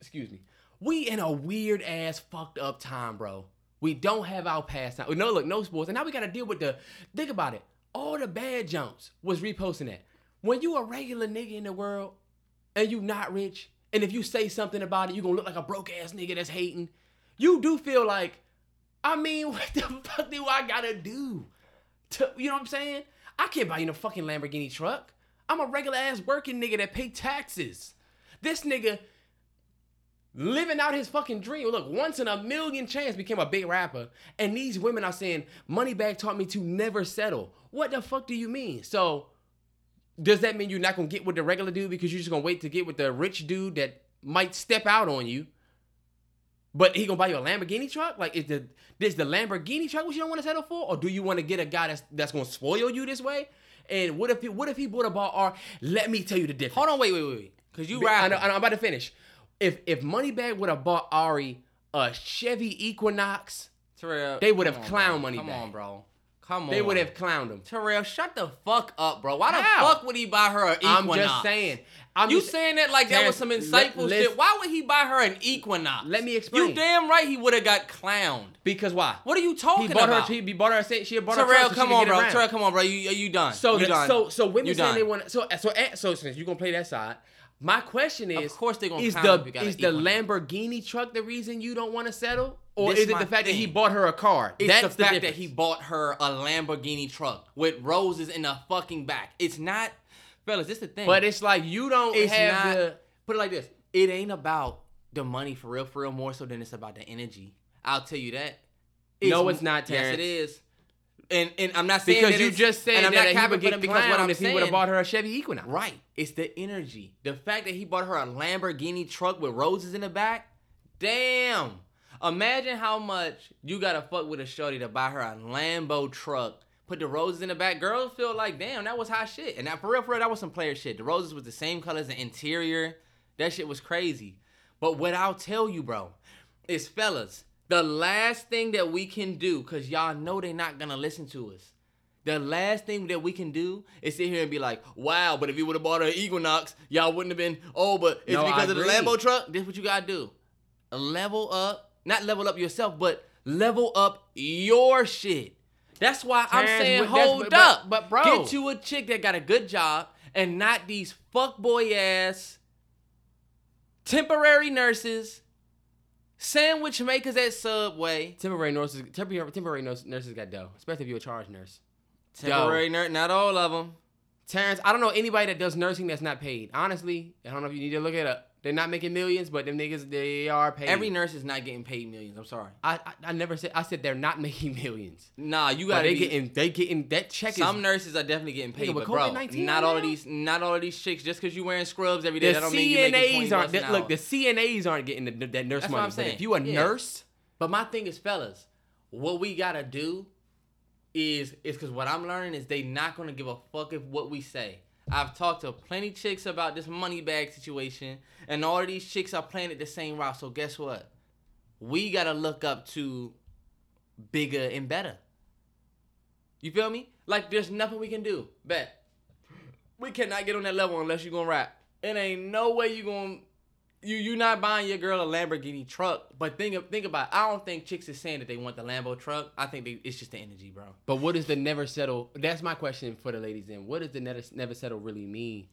excuse me, we in a weird ass fucked up time, bro. We don't have our past. No, look, no sports, and now we gotta deal with the. Think about it. All the bad jumps was reposting that. When you a regular nigga in the world, and you not rich, and if you say something about it, you gonna look like a broke ass nigga that's hating. You do feel like, I mean, what the fuck do I gotta do? To, you know what I'm saying? I can't buy you no fucking Lamborghini truck. I'm a regular ass working nigga that pay taxes. This nigga living out his fucking dream. Look, once in a million chance became a big rapper, and these women are saying, Moneybagg taught me to never settle. What the fuck do you mean? So does that mean you're not gonna get with the regular dude because you're just gonna wait to get with the rich dude that might step out on you? But he gonna buy you a Lamborghini truck? Like, is the this the Lamborghini truck what you don't want to settle for, or do you want to get a guy that's that's gonna spoil you this way? And what if he what if he bought a ball? Or let me tell you the difference. Hold on, wait, wait, wait, wait. Cause you Be- I rap. know, I know, I'm about to finish. If if Moneybagg would have bought Ari a Chevy Equinox, Terrell, They would've come on, clown bro. money Come on, bro. Come on. They would have clowned him. Terrell, shut the fuck up, bro. Why the fuck would he buy her an Equinox? I'm just saying. I'm you just, saying that like that was some insightful let- shit. Why would he buy her an Equinox? Let me explain. You damn right he would have got clowned. because why? What are you talking He bought about? her. He, bought her. a She had bought her. Terrell, so come on, bro. around. Terrell, come on, bro. You you done. So you the, done. so so women You saying they want so so so since you're gonna play that side, my question is, Of course they're gonna is the you is the Lamborghini truck the reason you don't want to settle, or This is it my the fact that he thing. bought her a car? It's That's the fact that he bought her a Lamborghini truck with roses in the fucking back. It's not, fellas. This the thing. But it's like you don't it's have not. the. Put it like this: it ain't about the money for real, for real. More so than it's about the energy. I'll tell you that. No, it's not, Yes, Terrence. it is. And and I'm not saying Because that you just said and I'm that not capping would get because what I'm if he would have bought her a Chevy Equinox. Right. It's the energy. The fact that he bought her a Lamborghini truck with roses in the back. Damn. Imagine how much you gotta fuck with a shorty to buy her a Lambo truck. Put the roses in the back. Girls feel like, damn, that was hot shit. And that for real, for real, that was some player shit. The roses was the same color as the interior. That shit was crazy. But what I'll tell you, bro, is fellas, the last thing that we can do, cause y'all know they're not gonna listen to us. The last thing that we can do is sit here and be like, wow, but if you would have bought an Equinox, y'all wouldn't have been, oh, but it's No, because of the. Lambo truck. This what you gotta do. Level up, not level up yourself, but level up your shit. That's why I'm saying but hold but- but- up. but bro. Get you a chick that got a good job and not these fuckboy ass temporary nurses, sandwich makers at Subway. Temporary nurses, temporary, temporary nurse, nurses got dough, especially if you're a charge nurse. Temporary nurse, not all of them. Terrence, I don't know anybody that does nursing that's not paid. Honestly, I don't know if you need to look it up. They're not making millions, but them niggas they are paid. Every nurse is not getting paid millions. I'm sorry. I, I I never said I said they're not making millions. Nah, you gotta they be, getting they getting that check Some is nurses are definitely getting paid, Nigga, with but bro, COVID-19 not all of these, not all of these chicks. Just because you wearing scrubs every day, the that don't mean you making 20 CNAs aren't that, look the CNAs aren't getting the, that nurse That's money. what I'm but saying. if you a Yeah. nurse, But my thing is, fellas, what we gotta do is is because what I'm learning is they not gonna give a fuck if what we say. I've talked to plenty chicks about this Moneybagg situation, and all these chicks are playing it the same route. So guess what? We gotta look up to bigger and better. You feel me? Like there's nothing we can do. Bet. We cannot get on that level unless you're gonna rap. It ain't no way you gonna you you not buying your girl a Lamborghini truck. But think of, think about. It. I don't think chicks is saying that they want the Lambo truck. I think they, it's just the energy, bro. but what does the never settle? That's my question for the ladies. Then what does the never never settle really mean?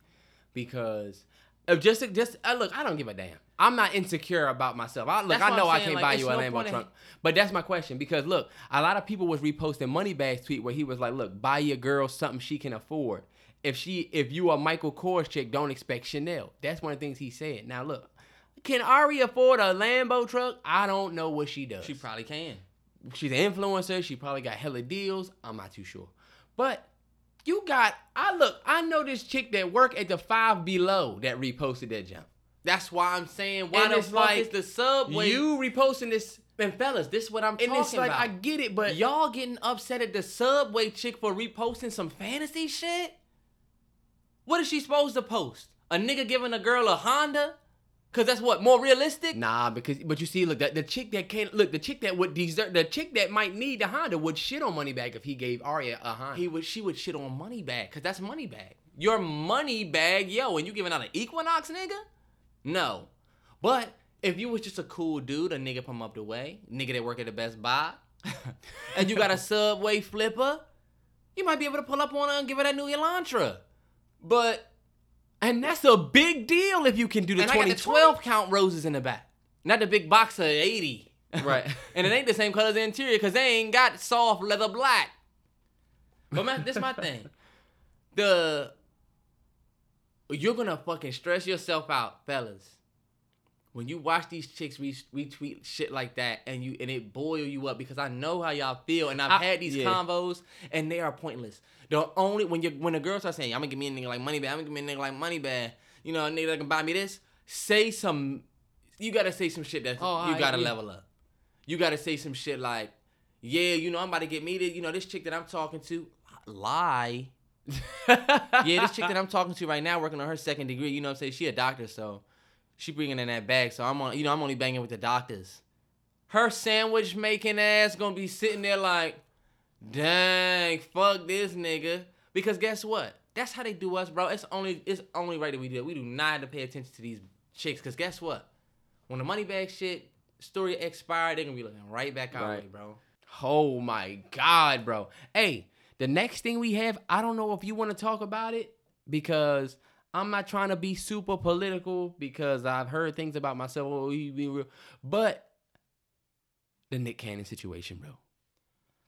Because if just just uh, look, I don't give a damn. I'm not insecure about myself. I look, I know I can't like, buy you a no Lambo point in- truck. But that's my question because look, a lot of people was reposting Moneybagg's tweet where he was like, "Look, buy your girl something she can afford. If she, if you are Michael Kors chick, don't expect Chanel." That's one of the things he said. Now look, can Ari afford a Lambo truck? I don't know what she does. She probably can. She's an influencer. She probably got hella deals. I'm not too sure. But you got, I look, I know this chick that work at the Five Below that reposted that jump. That's why I'm saying why And the fuck like, is the subway? You reposting this, and fellas, this is what I'm and talking it's like about. I get it, but Y'all getting upset at the subway chick for reposting some fantasy shit? What is she supposed to post? A nigga giving a girl a Honda? Cause that's what more realistic. Nah, because but you see, look, the, the chick that can't look, the chick that would deserve, the chick that might need the Honda would shit on money Moneybagg if he gave Arya a Honda. He would she would shit on Moneybagg, cause that's Moneybagg. Your Moneybagg, yo, and you giving out an Equinox, nigga? No. But if you was just a cool dude, a nigga from up the way, nigga that work at the Best Buy, and you got a Subway flipper, you might be able to pull up on her and give her that new Elantra. But and that's a big deal if you can do the and I got the 2012. 12 count roses in the back, not the big box of 80. Right. and it ain't the same color as the interior because they ain't got soft leather black. But man, this is my thing. The you're gonna fucking stress yourself out, fellas. When you watch these chicks re- retweet shit like that, and you and it boil you up because I know how y'all feel, and I've I- had these yeah. convos, and they are pointless. The only when you when a girl starts saying, "I'm gonna give me a nigga like Moneybagg," I'm gonna give me a nigga like Moneybagg, you know, a nigga that can buy me this. Say some, you gotta say some shit that Oh, you gotta yeah. level up. You gotta say some shit like, "Yeah, you know, I'm about to get me to, you know, this chick that I'm talking to." Lie. yeah, this chick that I'm talking to right now, working on her second degree. You know, what I'm saying she a doctor, so she bringing in that bag. So I'm on, you know, I'm only banging with the doctors. Her sandwich making ass gonna be sitting there like, Dang, fuck this nigga. Because guess what? That's how they do us, bro. It's only it's only right that we do it. We do not have to pay attention to these chicks. Cause guess what? When the Moneybagg shit story expired, they're gonna be looking right back our Right. way, bro. Oh my God, bro. Hey, the next thing we have, I don't know if you want to talk about it because I'm not trying to be super political because I've heard things about myself. Oh, he be real. But the Nick Cannon situation, bro.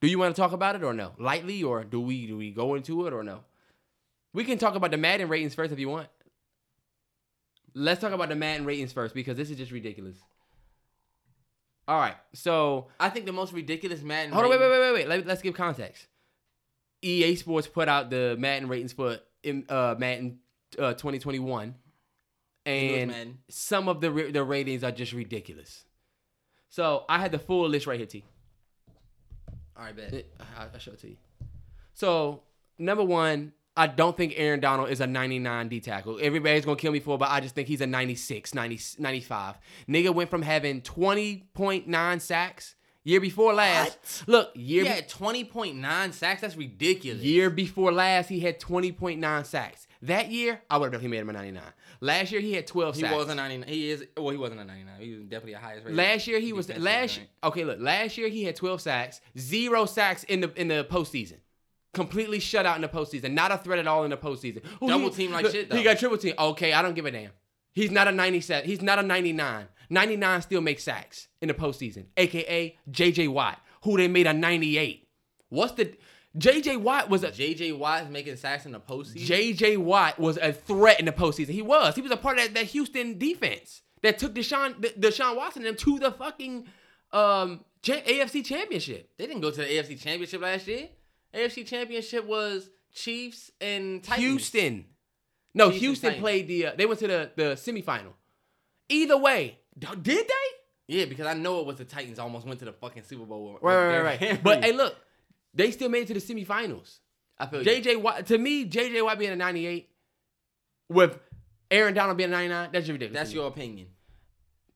Do you want to talk about it or no? Lightly or do we do we go into it or no? We can talk about the Madden ratings first if you want. Let's talk about the Madden ratings first because this is just ridiculous. All right, so I think the most ridiculous Madden. Hold on, wait, wait, wait, wait, wait. Let, let's give context. EA Sports put out the Madden ratings for uh, Madden uh, 2021, and some of the ra- the ratings are just ridiculous. So I had the full list right here, T. All right, bet. It- I- I'll show it to you. So number one, I don't think Aaron Donald is a 99 D tackle. Everybody's gonna kill me for, it, but I just think he's a 96, 90, 95. Nigga went from having 20.9 sacks year before last. Look, year He be- had twenty point nine sacks. That's ridiculous. Year before last, he had 20.9 sacks. That year, I would have definitely made him a 99. Last year, he had 12 He sacks. was a ninety nine. He is. Well, he wasn't a ninety nine. He was definitely a highest rated. Last year, he was last. Okay, look, last year he had 12 sacks, zero sacks in the in the postseason. Completely shut out in the postseason. Not a threat at all in the postseason. Ooh, Double he- team like look, shit, He got triple team. Okay, I don't give a damn. He's not a 97. He's not a 99. 99 still makes sacks in the postseason. AKA JJ Watt, who they made a 98. What's the JJ Watt was a J.J. Watt is making sacks in the postseason. JJ Watt was a threat in the postseason. He was. He was a part of that, that Houston defense that took Deshaun Deshaun Watson and them to the fucking um AFC championship. They didn't go to the AFC Championship last year. AFC Championship was Chiefs and Titans. Houston. No, Chiefs Houston played the uh, they went to the the semifinal. Either way, did they? Yeah, because I know it was the Titans. Almost went to the fucking Super Bowl. Right, right, right, right. But hey, look, they still made it to the semifinals. I feel you. JJ Watt to me, JJ Watt being a 98 with Aaron Donald being a 99, that's ridiculous. That's your opinion.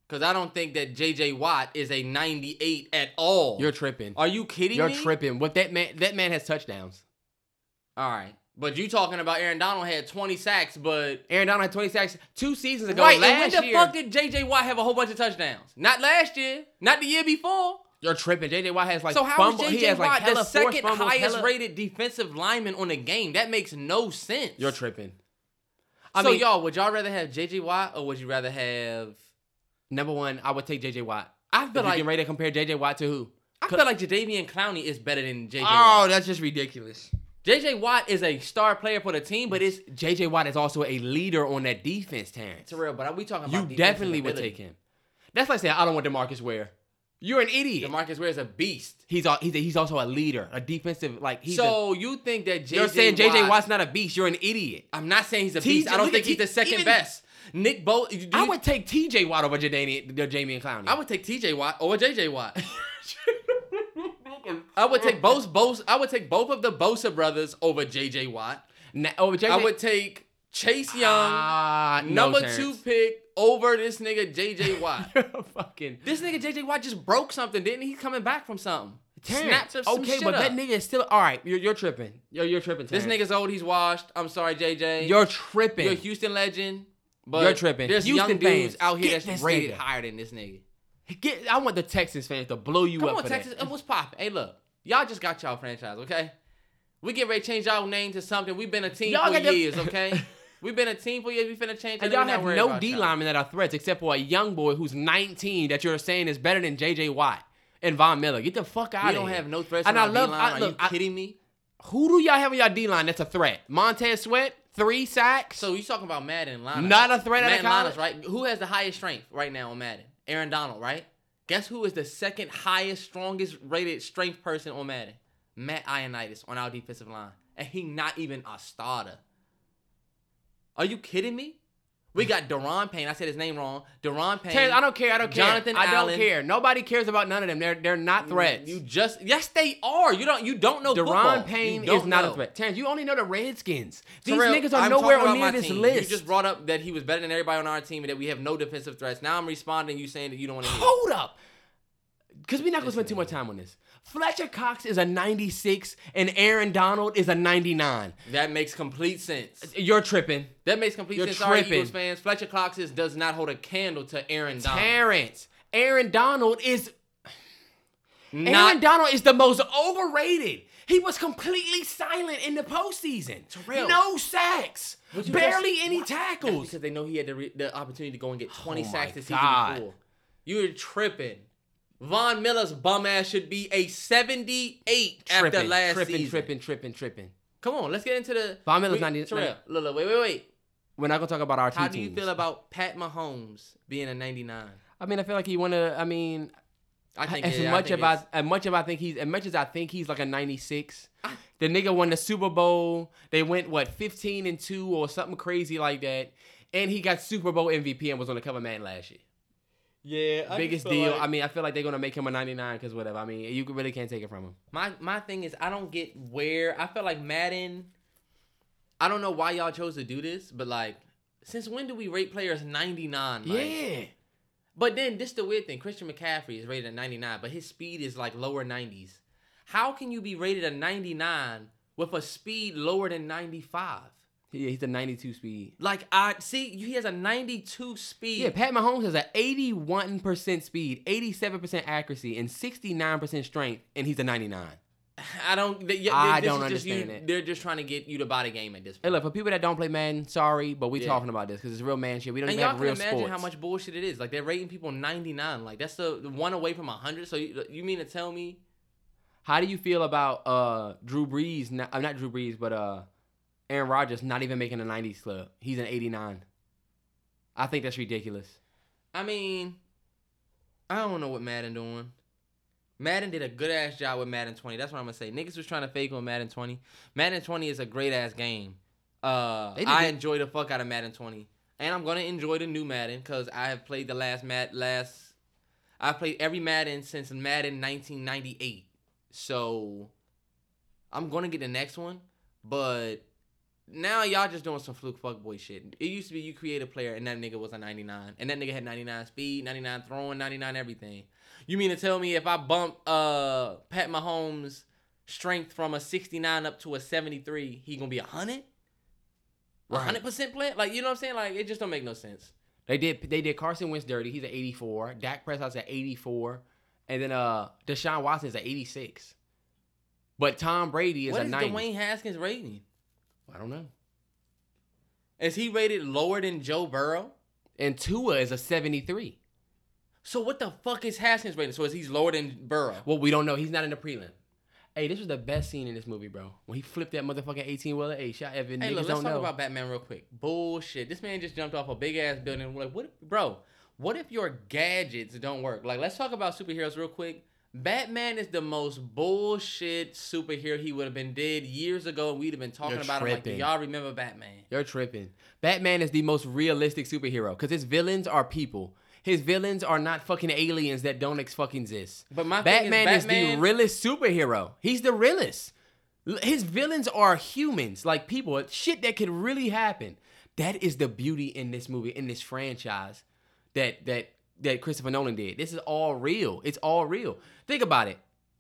Because I don't think that J.J. Watt is a 98 at all. You're tripping. Are you kidding You're me? tripping. What that man that man has touchdowns. All right. But you talking about Aaron Donald had 20 sacks, but Aaron Donald had 20 sacks two seasons ago. right. And when the year, fuck did J.J. Watt have a whole bunch of touchdowns? Not last year. Not the year before. You're tripping. JJ Watt has like so how fumble, is he has like Watt the second fumbles, highest hella- rated defensive lineman on the game? That makes no sense. You're tripping. I so mean, y'all, would y'all rather have J.J. Watt or would you rather have? number one, I would take JJ Watt. I If like you can rate it, compare JJ Watt to who? I feel like Jadeveon Clowney is better than J.J. Oh, Watt. that's just ridiculous. J.J. Watt is a star player for the team, but it's JJ Watt is also a leader on that defense, Terrence. real. But are we talking You about defensive definitely would take him. That's like saying I don't want Demarcus Ware. You're an idiot. Demarcus Ware is a beast. he's a, he's a, he's also a leader, a defensive like he's. a, so you think that J.J. you're saying JJ Watt- Watt's not a beast. You're an idiot. I'm not saying he's a beast. I don't think he's the second even- best. Nick Bo, do I you- would take TJ Watt over Jadanian, uh, Jamie and Clowney. I would take T.J. Watt over J.J. Watt. I would take both both. I would take both of the Bosa brothers over J.J. Watt. Na- over JJ. I would take Chase Young, ah, no, number Terrence. two pick, over this nigga J.J. Watt. Fucking. this nigga J.J. Watt just broke something, didn't he? He's coming back from something. Terrence, some okay, shit but that nigga is still all right. You're, you're tripping. You're, you're tripping. This nigga's old. He's washed. I'm sorry, JJ. You're tripping. You're a Houston legend. But You're tripping. There's Houston young dudes fans, out here that's rated nigga. higher than this nigga. Get, I want the Texas fans to blow you Come up on, for Texas. that. What's poppin'? Hey, look. Y'all just got y'all franchise, okay? We get ready to change y'all name to something. We've been a team Y'all for years, okay? We've been a team for years. We finna change. And y'all We have no D linemen that are threats except for a young boy who's 19 that you're saying is better than JJ Watt and Von Miller. Get the fuck out We of don't have no threats And on I love- D-line. I- Are look, you I- kidding me? Who do y'all have on y'all D line that's a threat? Montez Sweat, three sacks. So you talking about Madden lineup? Not a threat Madden lineups, right? Who has the highest strength right now on Madden? Aaron Donald, right? Guess who is the second highest, strongest rated strength person on Madden? Matt Ioannidis on our defensive line, and he not even a starter. Are you kidding me? We got Daron Payne. I said his name wrong. Daron Payne. Terrence, I don't care. I don't care. Jonathan I don't care. Nobody cares about none of them. They're they're not threats. You just yes, they are. You don't. You don't know. football. Daron You Payne is not know. a threat. Terrence, you only know the Redskins. These Terrell, niggas are I'm nowhere on near this team. list. You just brought up that he was better than everybody on our team and that we have no defensive threats. Now I'm responding. You saying that you don't want to Hold up. because we're not gonna spend too much time on this. Fletcher Cox is a 96 and Aaron Donald is a 99. That makes complete sense. You're tripping. That makes complete You're sense. Sorry, tripping. Eagles fans. Fletcher Cox is, does not hold a candle to Aaron Donald. Terrence. Aaron Donald is Aaron Donald is the most overrated. He was completely silent in the postseason. Terrell. No sacks. Barely any That's tackles. because they know he had the, re- the opportunity to go and get 20 Oh sacks this season before. You're tripping. Von Miller's bum ass should be a 78 after last tripping, season. tripping, tripping, tripping. tripping. Come on, let's get into the. Von Miller's Wait, 90 Terrell, look, look, wait, wait, wait. We're not gonna talk about our How do you teams. feel about Pat Mahomes being a 99? I mean, I feel like he wanna. I mean, I think as it- I much think as I, as much as I think he's, as much as I think he's like a 96. The nigga won the Super Bowl. They went what 15 and two or something crazy like that, and he got Super Bowl MVP and was on the cover Madden last year. Yeah, I Biggest deal. like- I mean, I feel like they're gonna make him a 99 because whatever. I mean, you really can't take it from him. My my thing is I don't get where I feel like Madden. I don't know why y'all chose to do this, but like, since when do we rate players 99? Like, yeah. But then this the weird thing. Christian McCaffrey is rated at 99, but his speed is like lower 90s. How can you be rated a 99 with a speed lower than 95? Yeah, he's a 92 speed. Like I see, he has a 92 speed. Yeah, Pat Mahomes has an 81% speed, 87% accuracy, and 69% strength, and he's a 99. I don't. They, I don't just you- understand it. They're just trying to get you to buy the game at this point. Hey, look, for people that don't play Madden, sorry, but we Yeah. talking about this because it's real man shit. We don't And even y'all have can real imagine sports. how much bullshit it is. Like they're rating people 99. Like that's the, the one away from 100. So you, you mean to tell me? How do you feel about uh Drew Brees? Not, uh, not Drew Brees, but uh Aaron Rodgers not even making the 90s club. He's an 89. I think that's ridiculous. I mean, I don't know what Madden doing. Madden did a good ass job with Madden 20. That's what I'm gonna say. Niggas was trying to fake on Madden 20. Madden 20 is a great ass game. Uh, I enjoy the fuck out of Madden 20, and I'm gonna enjoy the new Madden because I have played the last Mad last. I've played every Madden since Madden 1998. So I'm gonna get the next one, but now y'all just doing some fluke fuck boy shit. It used to be you create a player and that nigga was a 99, and that nigga had 99 speed, 99 throwing, 99 everything. You mean to tell me if I bump uh Pat Mahomes' strength from a 69 up to a 73, he gonna be a hundred? Hundred percent player? Like you know what I'm saying? Like it just don't make no sense. They did they did Carson Wentz dirty. He's at 84. Dak Prescott's at 84. And then uh Deshaun Watson's at 86. But Tom Brady is What a is 90. Dwayne Haskins rating? I don't know. Is he rated lower than Joe Burrow? And Tua is a 73. So what the fuck is Haskins rating? So is he lower than Burrow? Well, we don't know. He's not in the prelim. Hey, this was the best scene in this movie, bro. When he flipped that motherfucking 18 wheeler. Hey, shot Evan. Hey, niggas look, let's don't talk know. about Batman real quick. Bullshit. This man just jumped off a big ass building. Like, what, bro? What if your gadgets don't work? Like, let's talk about superheroes real quick. Batman is the most bullshit superhero he would have been dead years ago, and we'd have been talking You're about him like, y'all remember Batman? You're tripping. Batman is the most realistic superhero because his villains are people. His villains are not fucking aliens that don't ex fucking exist. But my thing is, Batman is, the realest superhero. He's the realest. His villains are humans, like people, shit that could really happen. That is the beauty in this movie, in this franchise, that that that Christopher Nolan did. This is all real. It's all real. Think about it.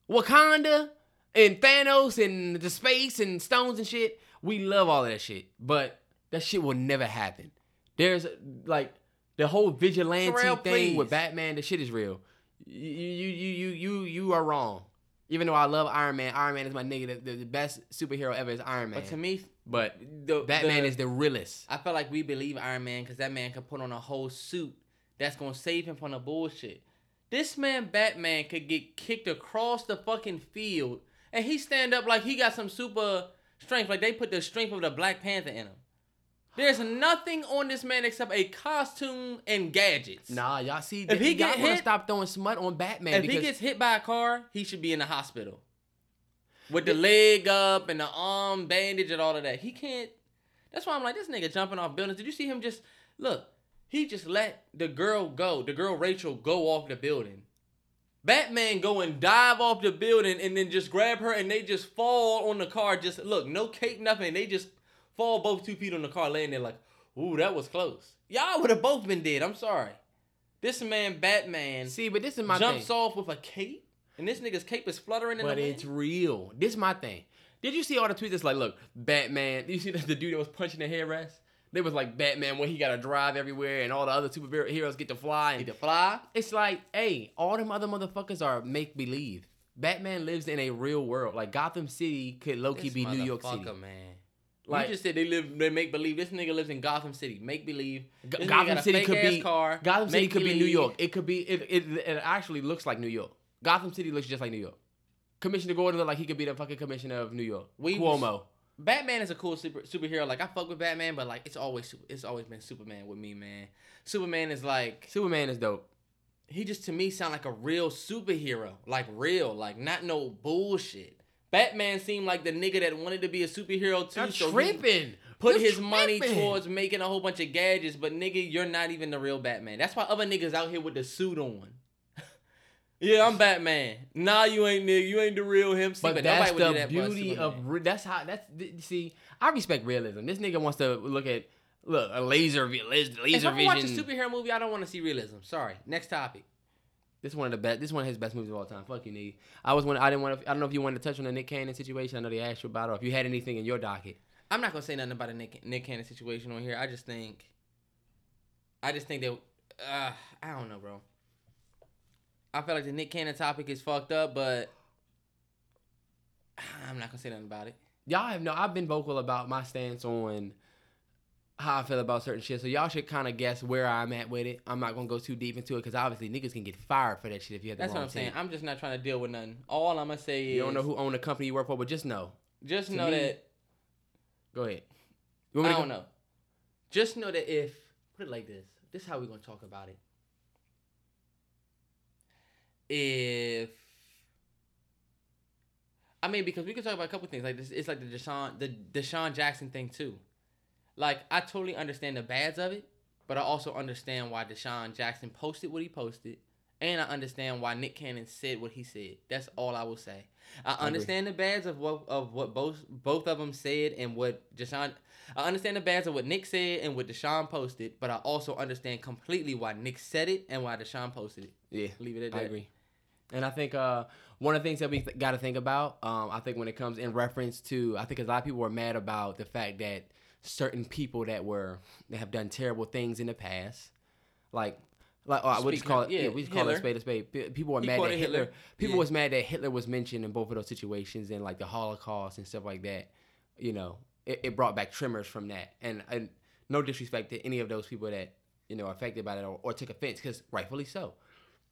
Wakanda and Thanos and the space and stones and shit. We love all of that shit, but that shit will never happen. There's like the whole vigilante Terrell, thing with. Batman. The shit is real. You you you you you are wrong. Even though I love Iron Man, Iron Man is my nigga. The, the, the best superhero ever is Iron Man. But to me, But the, Batman the- is the realest. I feel like we believe Iron Man because that man can put on a whole suit that's gonna save him from the bullshit. This man Batman could get kicked across the fucking field and he stand up like he got some super strength, like they put the strength of the Black Panther in him. There's nothing on this man except a costume and gadgets. Nah, y'all see, If he y'all wanna hit- stop throwing smut on Batman if he gets hit by a car, he should be in the hospital. With the leg up and the arm bandage and all of that. He can't. That's why I'm like, this nigga jumping off buildings. Did you see him just look? He just let the girl go, the girl Rachel go off the building. Batman go and dive off the building and then just grab her and they just fall on the car. Just look, no cake, nothing. They just fall both two feet on the car, laying there like, ooh, that was close. Y'all would have both been dead. I'm sorry. This man Batman See, but this is my jumps thing. off with a cape, and this nigga's cape is fluttering in But the it's real. This is my thing. Did you see all the tweets It's like, look, Batman? Did you see the, the dude that was punching the headrest? They was like Batman when he got to drive everywhere and all the other superheroes get to fly. And to fly. it's like, hey, all them other motherfuckers are make believe. Batman lives in a real world. Like Gotham City could low key This be New York City. man. Like- you just said they live, they make believe. This nigga lives in Gotham City. Make believe. This Gotham City could be car. Gotham City could be New. York. It could be it, it. It actually looks like New York. Gotham City looks just like New York. Commissioner Gordon look like he could be the fucking commissioner of New York. We Cuomo. Batman is a cool super, superhero. Like I fuck with Batman, but like it's always it's always been Superman with me, man. Superman is like Superman is dope. he just to me sound like a real superhero, like real, like not no bullshit. Batman seemed like the nigga that wanted to be a superhero too. I'm so tripping. Put You're his money towards making a whole bunch of gadgets, but nigga, you're not even the real Batman. That's why other niggas out here with the suit on. Yeah, I'm Batman. Nah, you ain't nigga. You ain't the real him. See, But, but, that's the that beauty of re- that's how that's th- see. I respect realism. This nigga wants to look at look a laser vi- laser, vision. If I'm gonna watch a superhero movie, I don't want to see realism. Sorry. Next topic. This is one of the best. This one of his best movies of all time. Fuck you, nigga. I was one. I didn't want to. I don't know if you wanted to touch on the Nick Cannon situation. I know they asked you about it. Or if you had anything in your docket. I'm not gonna say nothing about the Nick Nick Cannon situation on here. I just think, I just think that, uh, I don't know, bro. I feel like the Nick Cannon topic is fucked up, but I'm not gonna say nothing about it. Y'all have no. I've been vocal about my stance on how I feel about certain shit. So y'all should kind of guess where I'm at with it. I'm not gonna go too deep into it because obviously niggas can get fired for that shit if you have the That's what I'm saying. team. I'm just not trying to deal with nothing. All I'm gonna say is, You don't know who owned the company you work for, but just know. Just know me, that Go ahead. You I want me to don't know. Just know that if put it like this, this is how we're gonna talk about it. If I mean, because we could talk about a couple things like this. It's like the DeSean, the DeSean Jackson thing too. Like I totally understand the bads of it, but I also understand why DeSean Jackson posted what he posted, and I understand why Nick Cannon said what he said. That's all I will say. I understand the bads of what of what both both of them said and what DeSean. I understand the bads of what Nick said and what DeSean posted, but I also understand completely why Nick said it and why DeSean posted it. Yeah, Leave it at I that. agree. And I think uh, one of the things that we th- got to think about, um, I think when it comes in reference to, I think a lot of people were mad about the fact that certain people that were that have done terrible things in the past, like. Like, oh, we just call it, yeah, yeah, we just call it a spade a spade. People were He mad that Hitler. Hitler. People Yeah. was mad that Hitler was mentioned in both of those situations and like the Holocaust and stuff like that. You know, it, it brought back tremors from that. And, and no disrespect to any of those people that you know affected by that or, or took offense, because rightfully so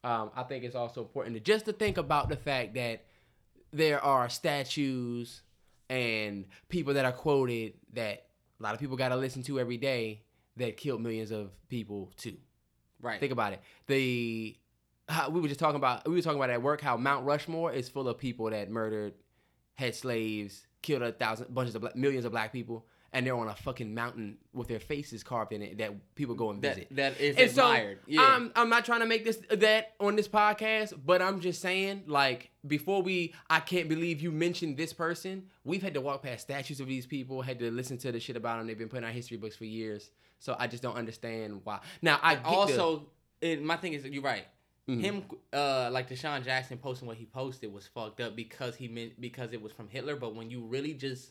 um, I think it's also important to just to think about the fact that there are statues and people that are quoted that a lot of people got to listen to every day that killed millions of people too. Right. Think about it. The how, we were just talking about we were talking about at work how Mount Rushmore is full of people that murdered, had slaves, killed a thousand bunches of black, millions of black people, and they're on a fucking mountain with their faces carved in it that people go and visit that that is and so admired. yeah. I'm I'm not trying to make this that on this podcast, but I'm just saying like before we I can't believe you mentioned this person. We've had to walk past statues of these people, had to listen to the shit about them. They've been put in our history books for years. So I just don't understand why. Now I get the- also, it, my thing is, you're right. Mhm. Him, uh, like DeSean Jackson posting what he posted was fucked up because he meant because it was from Hitler. But when you really just,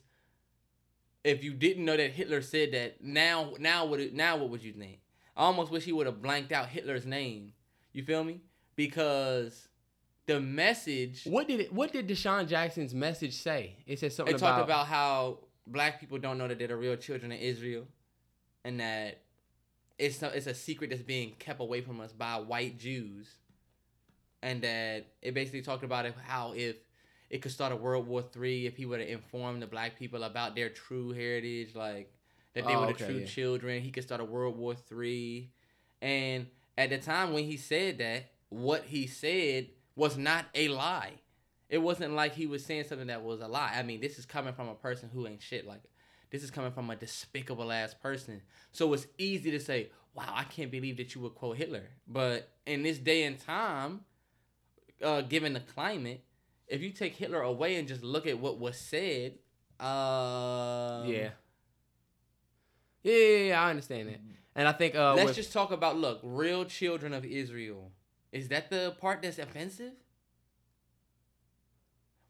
if you didn't know that Hitler said that, now now what it- now what would you think? I almost wish he would have blanked out Hitler's name. You feel me? Because the message what did it what did DeSean Jackson's message say? It said something it talked about how black people don't know that they're the real children of Israel, and that it's a, it's a secret that's being kept away from us by white Jews, and that it basically talked about how if it could start a World War Three if he would have informed the black people about their true heritage, like that they Oh, were the okay, true yeah. children. He could start a World War Three, and at the time when he said that, what he said was not a lie. It wasn't like he was saying something that was a lie. I mean, this is coming from a person who ain't shit. Like, this is coming from a despicable ass person. So it's easy to say, "Wow, I can't believe that you would quote Hitler." But in this day and time, uh, given the climate, if you take Hitler away and just look at what was said, uh, Yeah. Yeah, yeah, yeah, I understand that. And I think uh, Let's with- just talk about look, real children of Israel. Is that the part that's offensive?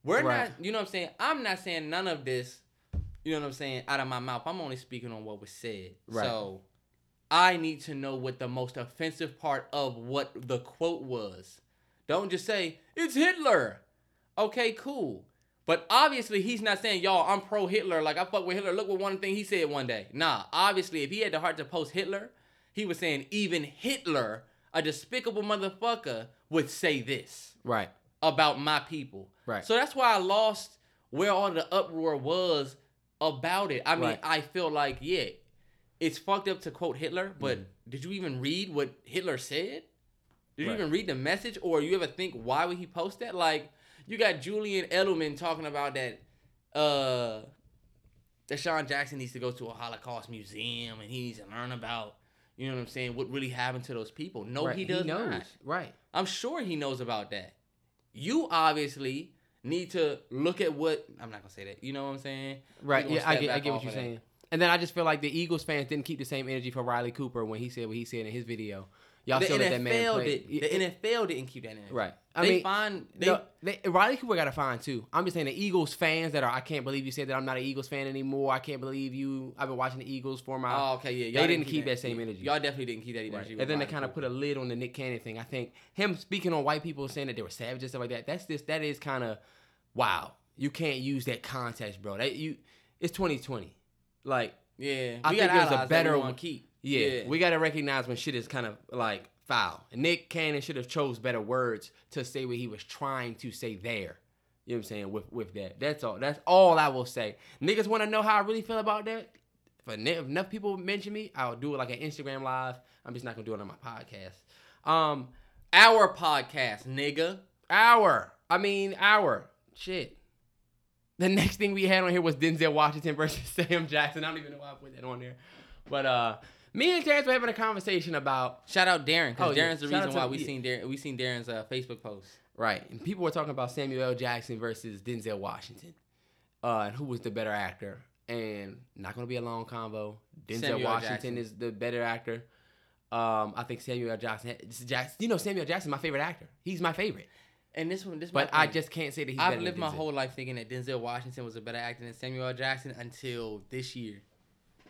We're Right. not, you know what I'm saying? I'm not saying none of this, you know what I'm saying, out of my mouth. I'm only speaking on what was said. Right. So I need to know what the most offensive part of what the quote was. Don't just say, it's Hitler. Okay, cool. But obviously, he's not saying, y'all, I'm pro Hitler. Like, I fuck with Hitler. Look what one thing he said one day. Nah, obviously, if he had the heart to post Hitler, he was saying, even Hitler, a despicable motherfucker, would say this right, about my people. Right. So that's why I lost where all the uproar was about it. I mean, Right. I feel like, yeah, it's fucked up to quote Hitler, mm. but did you even read what Hitler said? Did you even read the message? Or you ever think why would he post that? Like, you got Julian Edelman talking about that uh that Sean Jackson needs to go to a Holocaust museum and he needs to learn about, you know what I'm saying, what really happened to those people. No, right. he does knows. not. Right. I'm sure he knows about that. You obviously need to look at what I'm not gonna say that. You know what I'm saying? Right. Yeah, I get, I get what you're that. saying. And then I just feel like the Eagles fans didn't keep the same energy for Riley Cooper when he said what he said in his video. Y'all The still let that man NFL play. did. The NFL didn't keep that in. Right. I they mean, find they. no, they, Riley Cooper got a fine too. I'm just saying the Eagles fans that are. I can't believe you said that I'm not an Eagles fan anymore. I can't believe you. I've been watching the Eagles for my. oh, okay, yeah. they y'all didn't keep that same energy. Y'all definitely didn't keep that energy. Right. And then they kind of put a lid on the Nick Cannon thing. I think him speaking on white people saying that they were savages and stuff like that. That's just that is kind of wow. You can't use that context, bro. That you it's 2020. Like Yeah, I we think there's a better one- keep. yeah, we got to recognize when shit is kind of like foul. Nick Cannon should have chose better words to say what he was trying to say there. You know what I'm saying? With with that. That's all. That's all I will say. Niggas want to know how I really feel about that. If enough people mention me, I'll do it like an Instagram live. I'm just not gonna do it on my podcast. Um, our podcast, nigga. Our. I mean, our Shit. The next thing we had on here was Denzel Washington versus Sam Jackson. I don't even know why I put that on there. But uh me and Terrence were having a conversation about Shout out Daron, because Oh, yeah. Daron's the reason why we yeah. seen Daron. We seen Daron's uh, Facebook post. right, and people were talking about Samuel L. Jackson versus Denzel Washington, uh, and who was the better actor. And not gonna be a long convo. Denzel Samuel Washington Jackson. is the better actor. Um, I think Samuel L. Jackson. Jackson. You know, Samuel L. Jackson, my favorite actor. He's my favorite. And this one, this But I just can't say that he's. I've lived my whole life thinking that Denzel Washington was a better actor than Samuel L. Jackson until this year.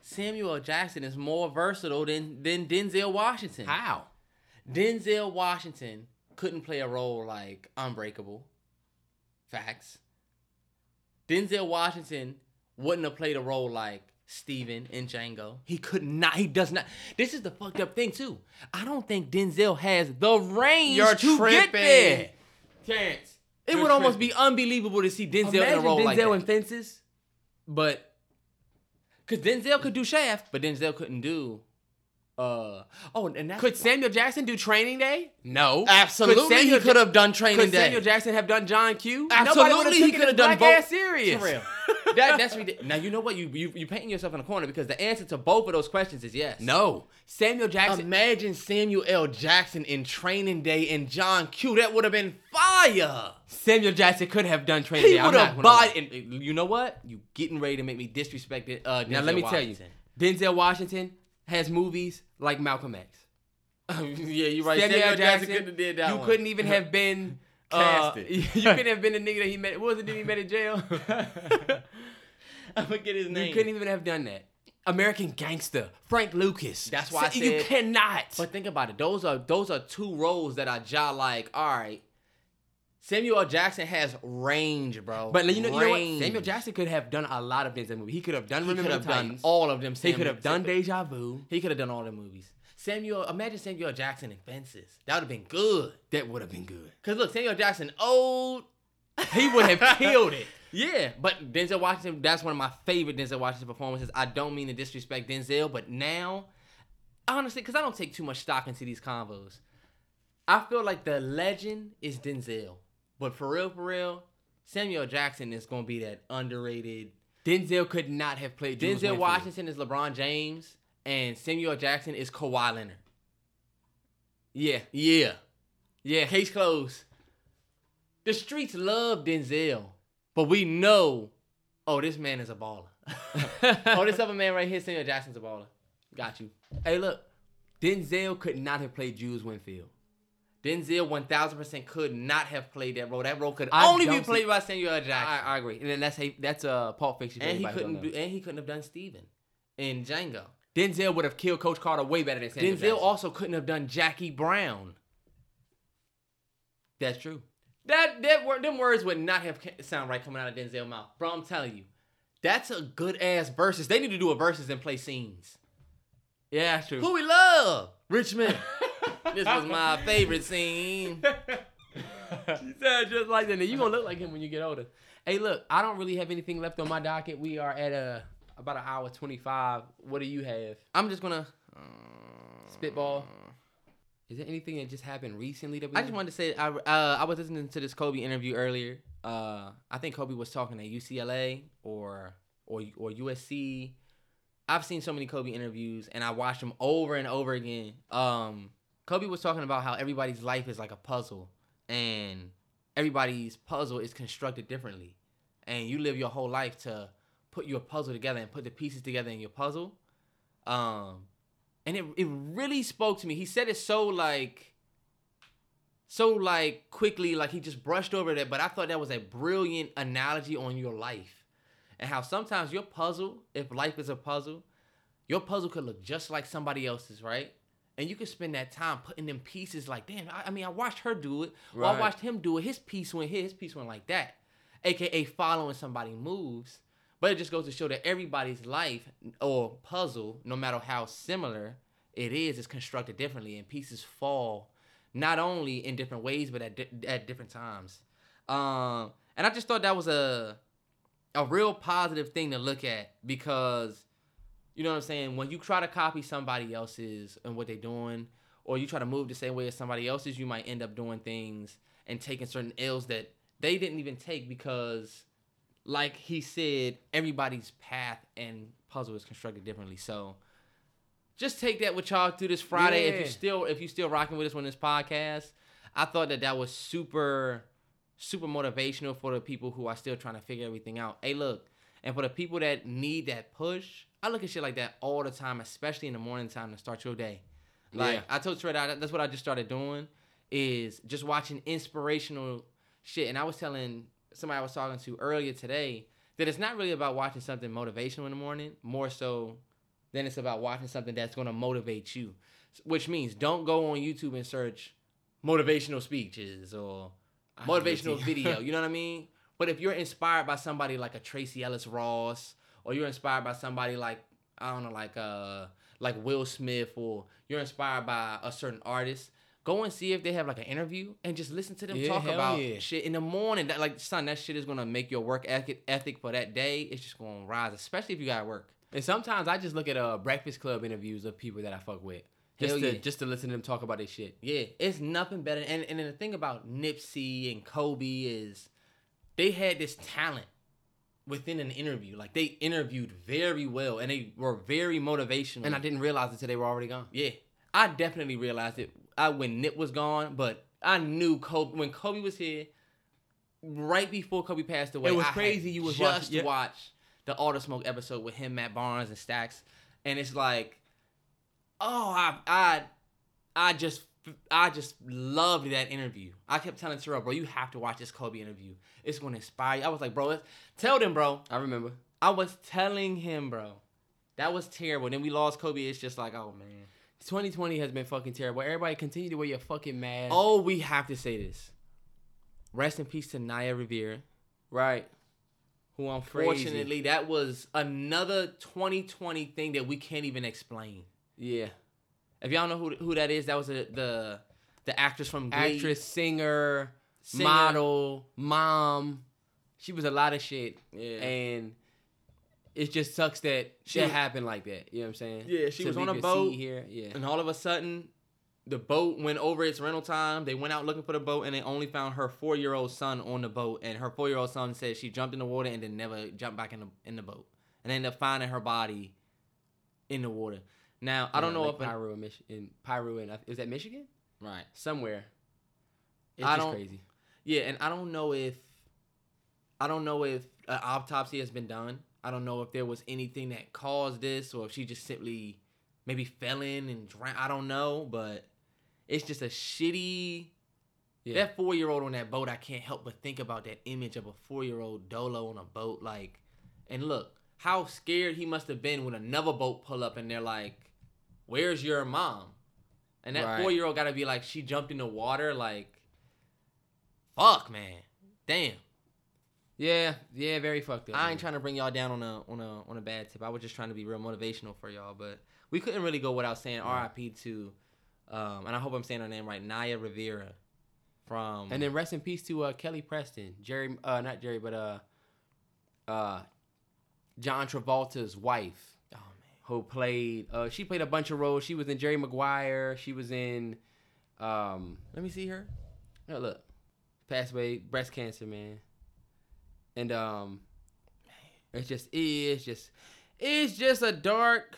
Samuel Jackson is more versatile than than Denzel Washington. How? Denzel Washington couldn't play a role like Unbreakable. Facts. Denzel Washington wouldn't have played a role like Stephen in Django. He could not. He does not. This is the fucked up thing too. I don't think Denzel has the range You're to get there. Terrence. It would almost be unbelievable to see Denzel in a role Denzel like that. Denzel in Fences, but Because Denzel could do Shaft, but Denzel couldn't do. Uh oh, and that's could Samuel Jackson do Training Day? No. absolutely Could Samuel he could have done Training Could Day. Samuel Jackson have done John Q? Absolutely, Nobody he he could could have done both. ass serious. For real. that, that's ridiculous. Now you know what you you you painting yourself in a corner because the answer to both of those questions is yes. No, Samuel Jackson. Imagine Samuel L. Jackson in Training Day and John Q. That would have been fire. Samuel Jackson could have done Training He Day. I'm would have bought. And you know what? You getting ready to make me disrespect it? Uh, Now let me Washington. tell you, Denzel Washington has movies like Malcolm X. yeah, you're right. Samuel, Samuel Jackson, Jackson, couldn't have did that you one. couldn't even have been. Uh, you couldn't have been the nigga that he met. What was it that he met in jail? I forget his name. you couldn't even have done that. American Gangster, Frank Lucas. That's why I Sa- you cannot. But think about it. Those are those are two roles that I jaw like. All right, Samuel Jackson has range, bro. But you know, you know what? Samuel Jackson could have done a lot of Denzel movies. He could have done He could have done all of them. He could have done Deja Vu. He could have done all the movies. Samuel, imagine Samuel Jackson in Fences. That would have been good. That would have been good. Cause look, Samuel Jackson old. He would have killed it. Yeah, but Denzel Washington, that's one of my favorite Denzel Washington performances. I don't mean to disrespect Denzel, but now, honestly, because I don't take too much stock into these convos, I feel like the legend is Denzel. But for real, for real, Samuel Jackson is going to be that underrated. Denzel could not have played Denzel Washington is LeBron James, and Samuel Jackson is Kawhi Leonard. Yeah, Yeah. yeah. Case closed. The streets love Denzel, but we know, oh, this man is a baller. oh, this other man right here, Samuel Jackson's a baller. Got you. Hey, look, Denzel could not have played Jules Winnfield. Denzel 1000% could not have played that role. That role could I only be don't see- played by Samuel Jackson. I, I agree, and then that's a, that's a Pulp Fiction. and he anybody who don't couldn't do, and he couldn't have done Stephen in Django. Denzel would have killed Coach Carter way better than Samuel Denzel Jackson. also couldn't have done Jackie Brown. That's true. That that word, them words would not have sound right coming out of Denzel mouth, bro. I'm telling you, that's a good ass versus. They need to do a versus and play scenes. Yeah, that's true. Who we love, Richmond. this was my favorite scene. She said just like that. You gonna look like him when you get older. Hey, look, I don't really have anything left on my docket. We are at a about an hour twenty five. What do you have? I'm just gonna. Spitball. Is there anything that just happened recently that we? I just wanted to say I uh, I was listening to this Kobe interview earlier. Uh, I think Kobe was talking at UCLA or or or USC. I've seen so many Kobe interviews and I watched them over and over again. Um, Kobe was talking about how everybody's life is like a puzzle and everybody's puzzle is constructed differently, and you live your whole life to put your puzzle together and put the pieces together in your puzzle. Um, and it it really spoke to me. He said it so like so like quickly, like he just brushed over that. But I thought that was a brilliant analogy on your life, and how sometimes your puzzle, if life is a puzzle, your puzzle could look just like somebody else's, right? And you could spend that time putting them pieces like, damn, I, I mean, I watched her do it, or I watched him do it. His piece went here, his piece went like that, aka following somebody moves. But it just goes to show that everybody's life or puzzle, no matter how similar it is, is constructed differently, and pieces fall not only in different ways but at di- at different times. Um, and I just thought that was a a real positive thing to look at because you know what I'm saying. When you try to copy somebody else's and what they're doing, or you try to move the same way as somebody else's, you might end up doing things and taking certain ills that they didn't even take because like he said, everybody's path and puzzle is constructed differently. So just take that with y'all through this Friday. If you still if you still rocking with us on this podcast, I thought that that was super super motivational for the people who are still trying to figure everything out. Hey, look, and for the people that need that push, I look at shit like that all the time, especially in the morning time to start your day. Like Yeah. I told Trey, that that's what I just started doing is just watching inspirational shit. And I was telling somebody I was talking to earlier today that it's not really about watching something motivational in the morning, more so than it's about watching something that's going to motivate you. Which means don't go on YouTube and search motivational speeches or motivational video. You know what I mean? But if you're inspired by somebody like a Tracee Ellis Ross, or you're inspired by somebody like I don't know, like uh like Will Smith, or you're inspired by a certain artist, go and see if they have like an interview and just listen to them Yeah, talk about yeah. shit in the morning. That like son, that shit is gonna make your work ethic for that day. It's just gonna rise, especially if you got work. And sometimes I just look at uh Breakfast Club interviews of people that I fuck with, just Hell to yeah. just to listen to them talk about their shit. Yeah, it's nothing better. And and then the thing about Nipsey and Kobe is they had this talent within an interview. Like they interviewed very well and they were very motivational. And I didn't realize it until they were already gone. yeah, I definitely realized it. I when Nip was gone, but I knew Kobe when Kobe was here. Right before Kobe passed away, It was I crazy you was just watching- watched the All the Smoke episode with him, Matt Barnes, and Stacks, and it's like, oh, I, I, I just, I just loved that interview. I kept telling Terrell, bro, you have to watch this Kobe interview. It's gonna inspire you. I was like, bro, tell them, bro. I remember. I was telling him, bro, that was terrible. Then we lost Kobe. It's just like, oh man. 2020 has been fucking terrible. Everybody continue to wear your fucking mask. Oh, we have to say this. Rest in peace to Naya Rivera. right. who Crazy. unfortunately that was another 2020 thing that we can't even explain. Yeah. If y'all know who who that is, that was a, the the actress from Glee. Actress, singer, Singer. model, mom. She was a lot of shit. Yeah. And it just sucks that She shit happened like that. You know what I'm saying? Yeah, she To was on a boat. here. Yeah. And all of a sudden, the boat went over its rental time. They went out looking for the boat, and they only found her four year old son on the boat. And her four year old son said she jumped in the water and then never jumped back in the in the boat. And they ended up finding her body in the water. Now I don't know like if Piru in Michigan. Piru in uh, is that Michigan? right. Somewhere. It's I just crazy. Yeah, and I don't know if I don't know if an autopsy has been done. I don't know if there was anything that caused this or if she just simply maybe fell in and drowned. I don't know, but it's just a shitty. Yeah. That four year old on that boat, I can't help but think about that image of a four year old Dolo on a boat. Like, and look how scared he must have been when another boat pull up and they're like, "Where's your mom?" And that Right. four year old got to be like, she jumped in the water. Like, fuck, man, damn. Yeah, yeah, very fucked up. I ain't trying to bring y'all down on a on a on a bad tip. I was just trying to be real motivational for y'all, but we couldn't really go without saying R.I.P. to, um, and I hope I'm saying her name right, Naya Rivera, from And then rest in peace to uh, Kelly Preston, Jerry, uh, not Jerry, but uh, uh, John Travolta's wife, oh who played. Uh, she played a bunch of roles. She was in Jerry Maguire. She was in. Um, let me see her. oh, look, passed away, breast cancer, man. And um, it's just it's just it's just a dark.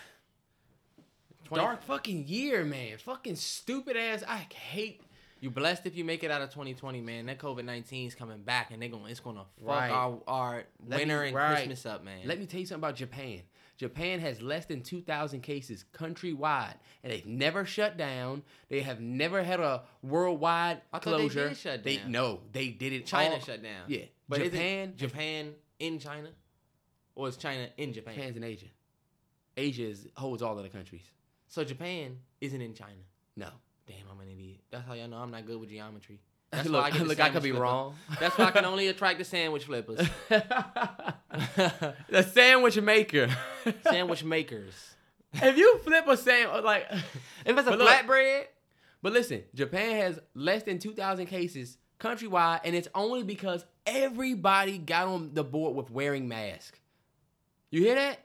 20 Dark fucking year, man. Fucking stupid ass. I hate You blessed if you make it out of 2020, man. That COVID 19 is coming back, and they gonna it's gonna fuck Right. our our Let me- winter and right. Christmas up, man. Let me tell you something about Japan. Japan has less than 2,000 cases countrywide, and they've never shut down. They have never had a worldwide I thought they closure. did shut They down. no, they did it. China all- shut down. Yeah, but Japan, Japan, Japan in China, or is China in Japan? Japan's in Asia. Asia is, holds all of the countries. So Japan isn't in China. No, Damn, I'm an idiot. That's how y'all know I'm not good with geometry. Look, why I get look, I could be flipper. wrong. That's why I can only attract the sandwich flippers. the sandwich maker. sandwich makers. if you flip a sandwich, like If it's a But look- flatbread, But listen, Japan has less than 2,000 cases countrywide, and it's only because everybody got on the board with wearing masks. You hear that?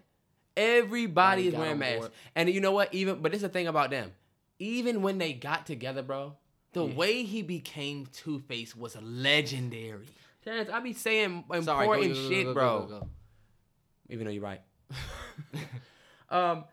Everybody is wearing masks. And you know what? Even but this is the thing about them. Even when they got together, bro. The Yeah. way he became Two Face was legendary. Terrence, I be saying important Sorry, go, go, go, shit, bro. Even though you're right. um,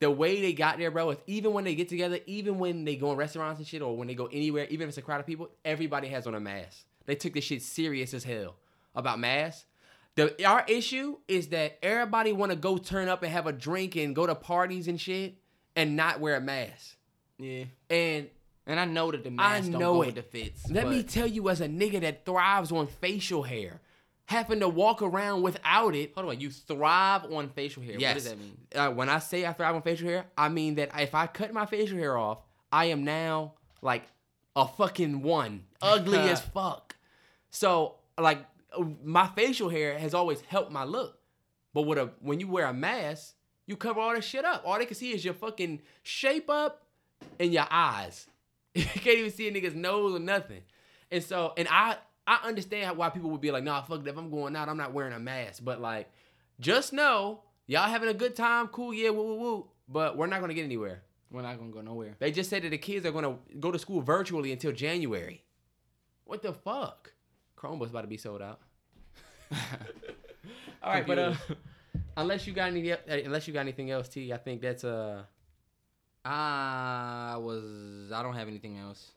the way they got there, bro, is even when they get together, even when they go in restaurants and shit, or when they go anywhere, even if it's a crowd of people, everybody has on a mask. They took this shit serious as hell about masks. The our issue is that everybody want to go turn up and have a drink and go to parties and shit and not wear a mask. Yeah. And And I know that the I mask don't know go it. with the fits. let me tell you, as a nigga that thrives on facial hair, having to walk around without it hold on. You thrive on facial hair. Yes. What does that mean? uh, when I say I thrive on facial hair, I mean that if I cut my facial hair off, I am now like a fucking one, ugly as fuck. So like my facial hair has always helped my look, but with a when you wear a mask, you cover all that shit up. All they can see is your fucking shape up and your eyes. you can't even see a nigga's nose or nothing. And so, and I I understand why people would be like, nah, fuck that. If I'm going out, I'm not wearing a mask. But like, just know y'all having a good time, cool, yeah, woo woo woo. But we're not gonna get anywhere. We're not gonna go nowhere. They just said that the kids are gonna go to school virtually until January. What the fuck? Chromebook's about to be sold out. All right, but uh, unless you got any, uh, unless you got anything else, T, I think that's uh, I was. I don't have anything else.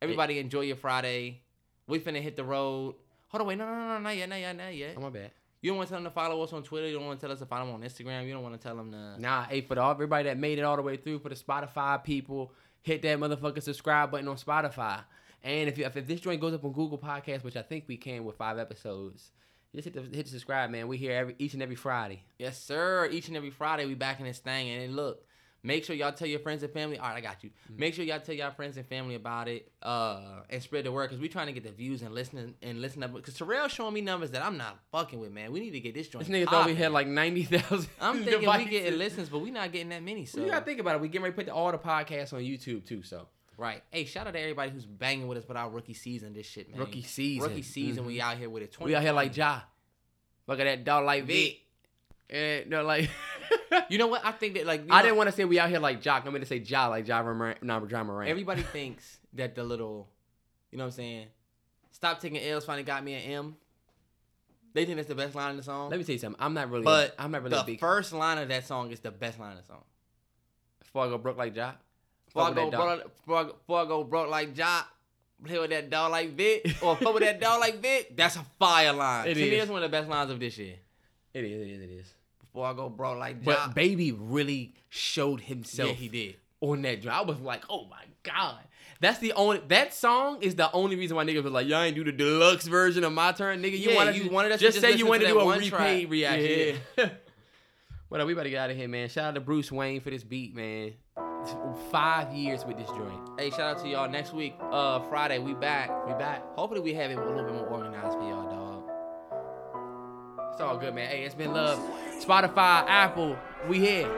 Everybody enjoy your Friday. We finna hit the road. Hold on, wait, no, no, no, no, not yet, not yet, not yet. oh my bad. You don't want to tell them to follow us on Twitter. You don't want to tell us to follow them on Instagram. You don't want to tell them to. Nah, hey, for the, everybody that made it all the way through, for the Spotify people, hit that motherfucking subscribe button on Spotify. And if you, if, if this joint goes up on Google Podcast, which I think we can with five episodes, just hit the hit the subscribe, man. We here every each and every Friday. Yes, sir. Each and every Friday, we back in this thing. And look, make sure y'all tell your friends and family. All right, I got you. Make sure y'all tell y'all friends and family about it uh, and spread the word because we trying to get the views and listening and listen up. Because Terrell showing me numbers that I'm not fucking with, man. We need to get this joint. This nigga thought we had like ninety thousand. I'm thinking we getting listens, but we not getting that many. So You gotta think about it. We getting ready to put the, all the podcasts on YouTube too. So right. Hey, shout out to everybody who's banging with us with our rookie season. This shit, man. Rookie season. Rookie season. Mhm. We out here with it. 20- we out here like Ja. Look at that dog like. Vic. And no, like You know what? I think that like I know, didn't want to say we out here like Jock. I'm gonna say Ja like Ja Morant, nah, Ja Morant. Everybody thinks that the little, you know what I'm saying? Stop taking L's finally got me an M. They think that's the best line in the song. Let me tell you something. I'm not really. but I'm not really the big. first line of that song is the best line of the song. Before I go broke like Ja. Before I, Fuck go with broke, before, I- before I go broke like Jock, play with that dog like Vic, or fuck with that dog like Vic, that's a fire line. It to me, is. that's one of the best lines of this year. It is. It is. It is. Before I go broke. Like, that. But Baby really showed himself. yeah, he did. on that joint. I was like, oh my god. That's the only that song is the only reason why niggas was like, y'all ain't do the deluxe version of my turn, nigga. You Yeah, wanted you to wanted us to just just say you wanted to to do a repaid reaction. Yeah. what up? We about to get out of here, man. Shout out to Bruce Wayne for this beat, man. Five years with this joint. Hey, shout out to y'all. Next week, uh, Friday, we back. We back. Hopefully, we have it a little bit more organized for y'all, dog. It's all good, man. Hey, it's been love. Spotify, Apple, we here.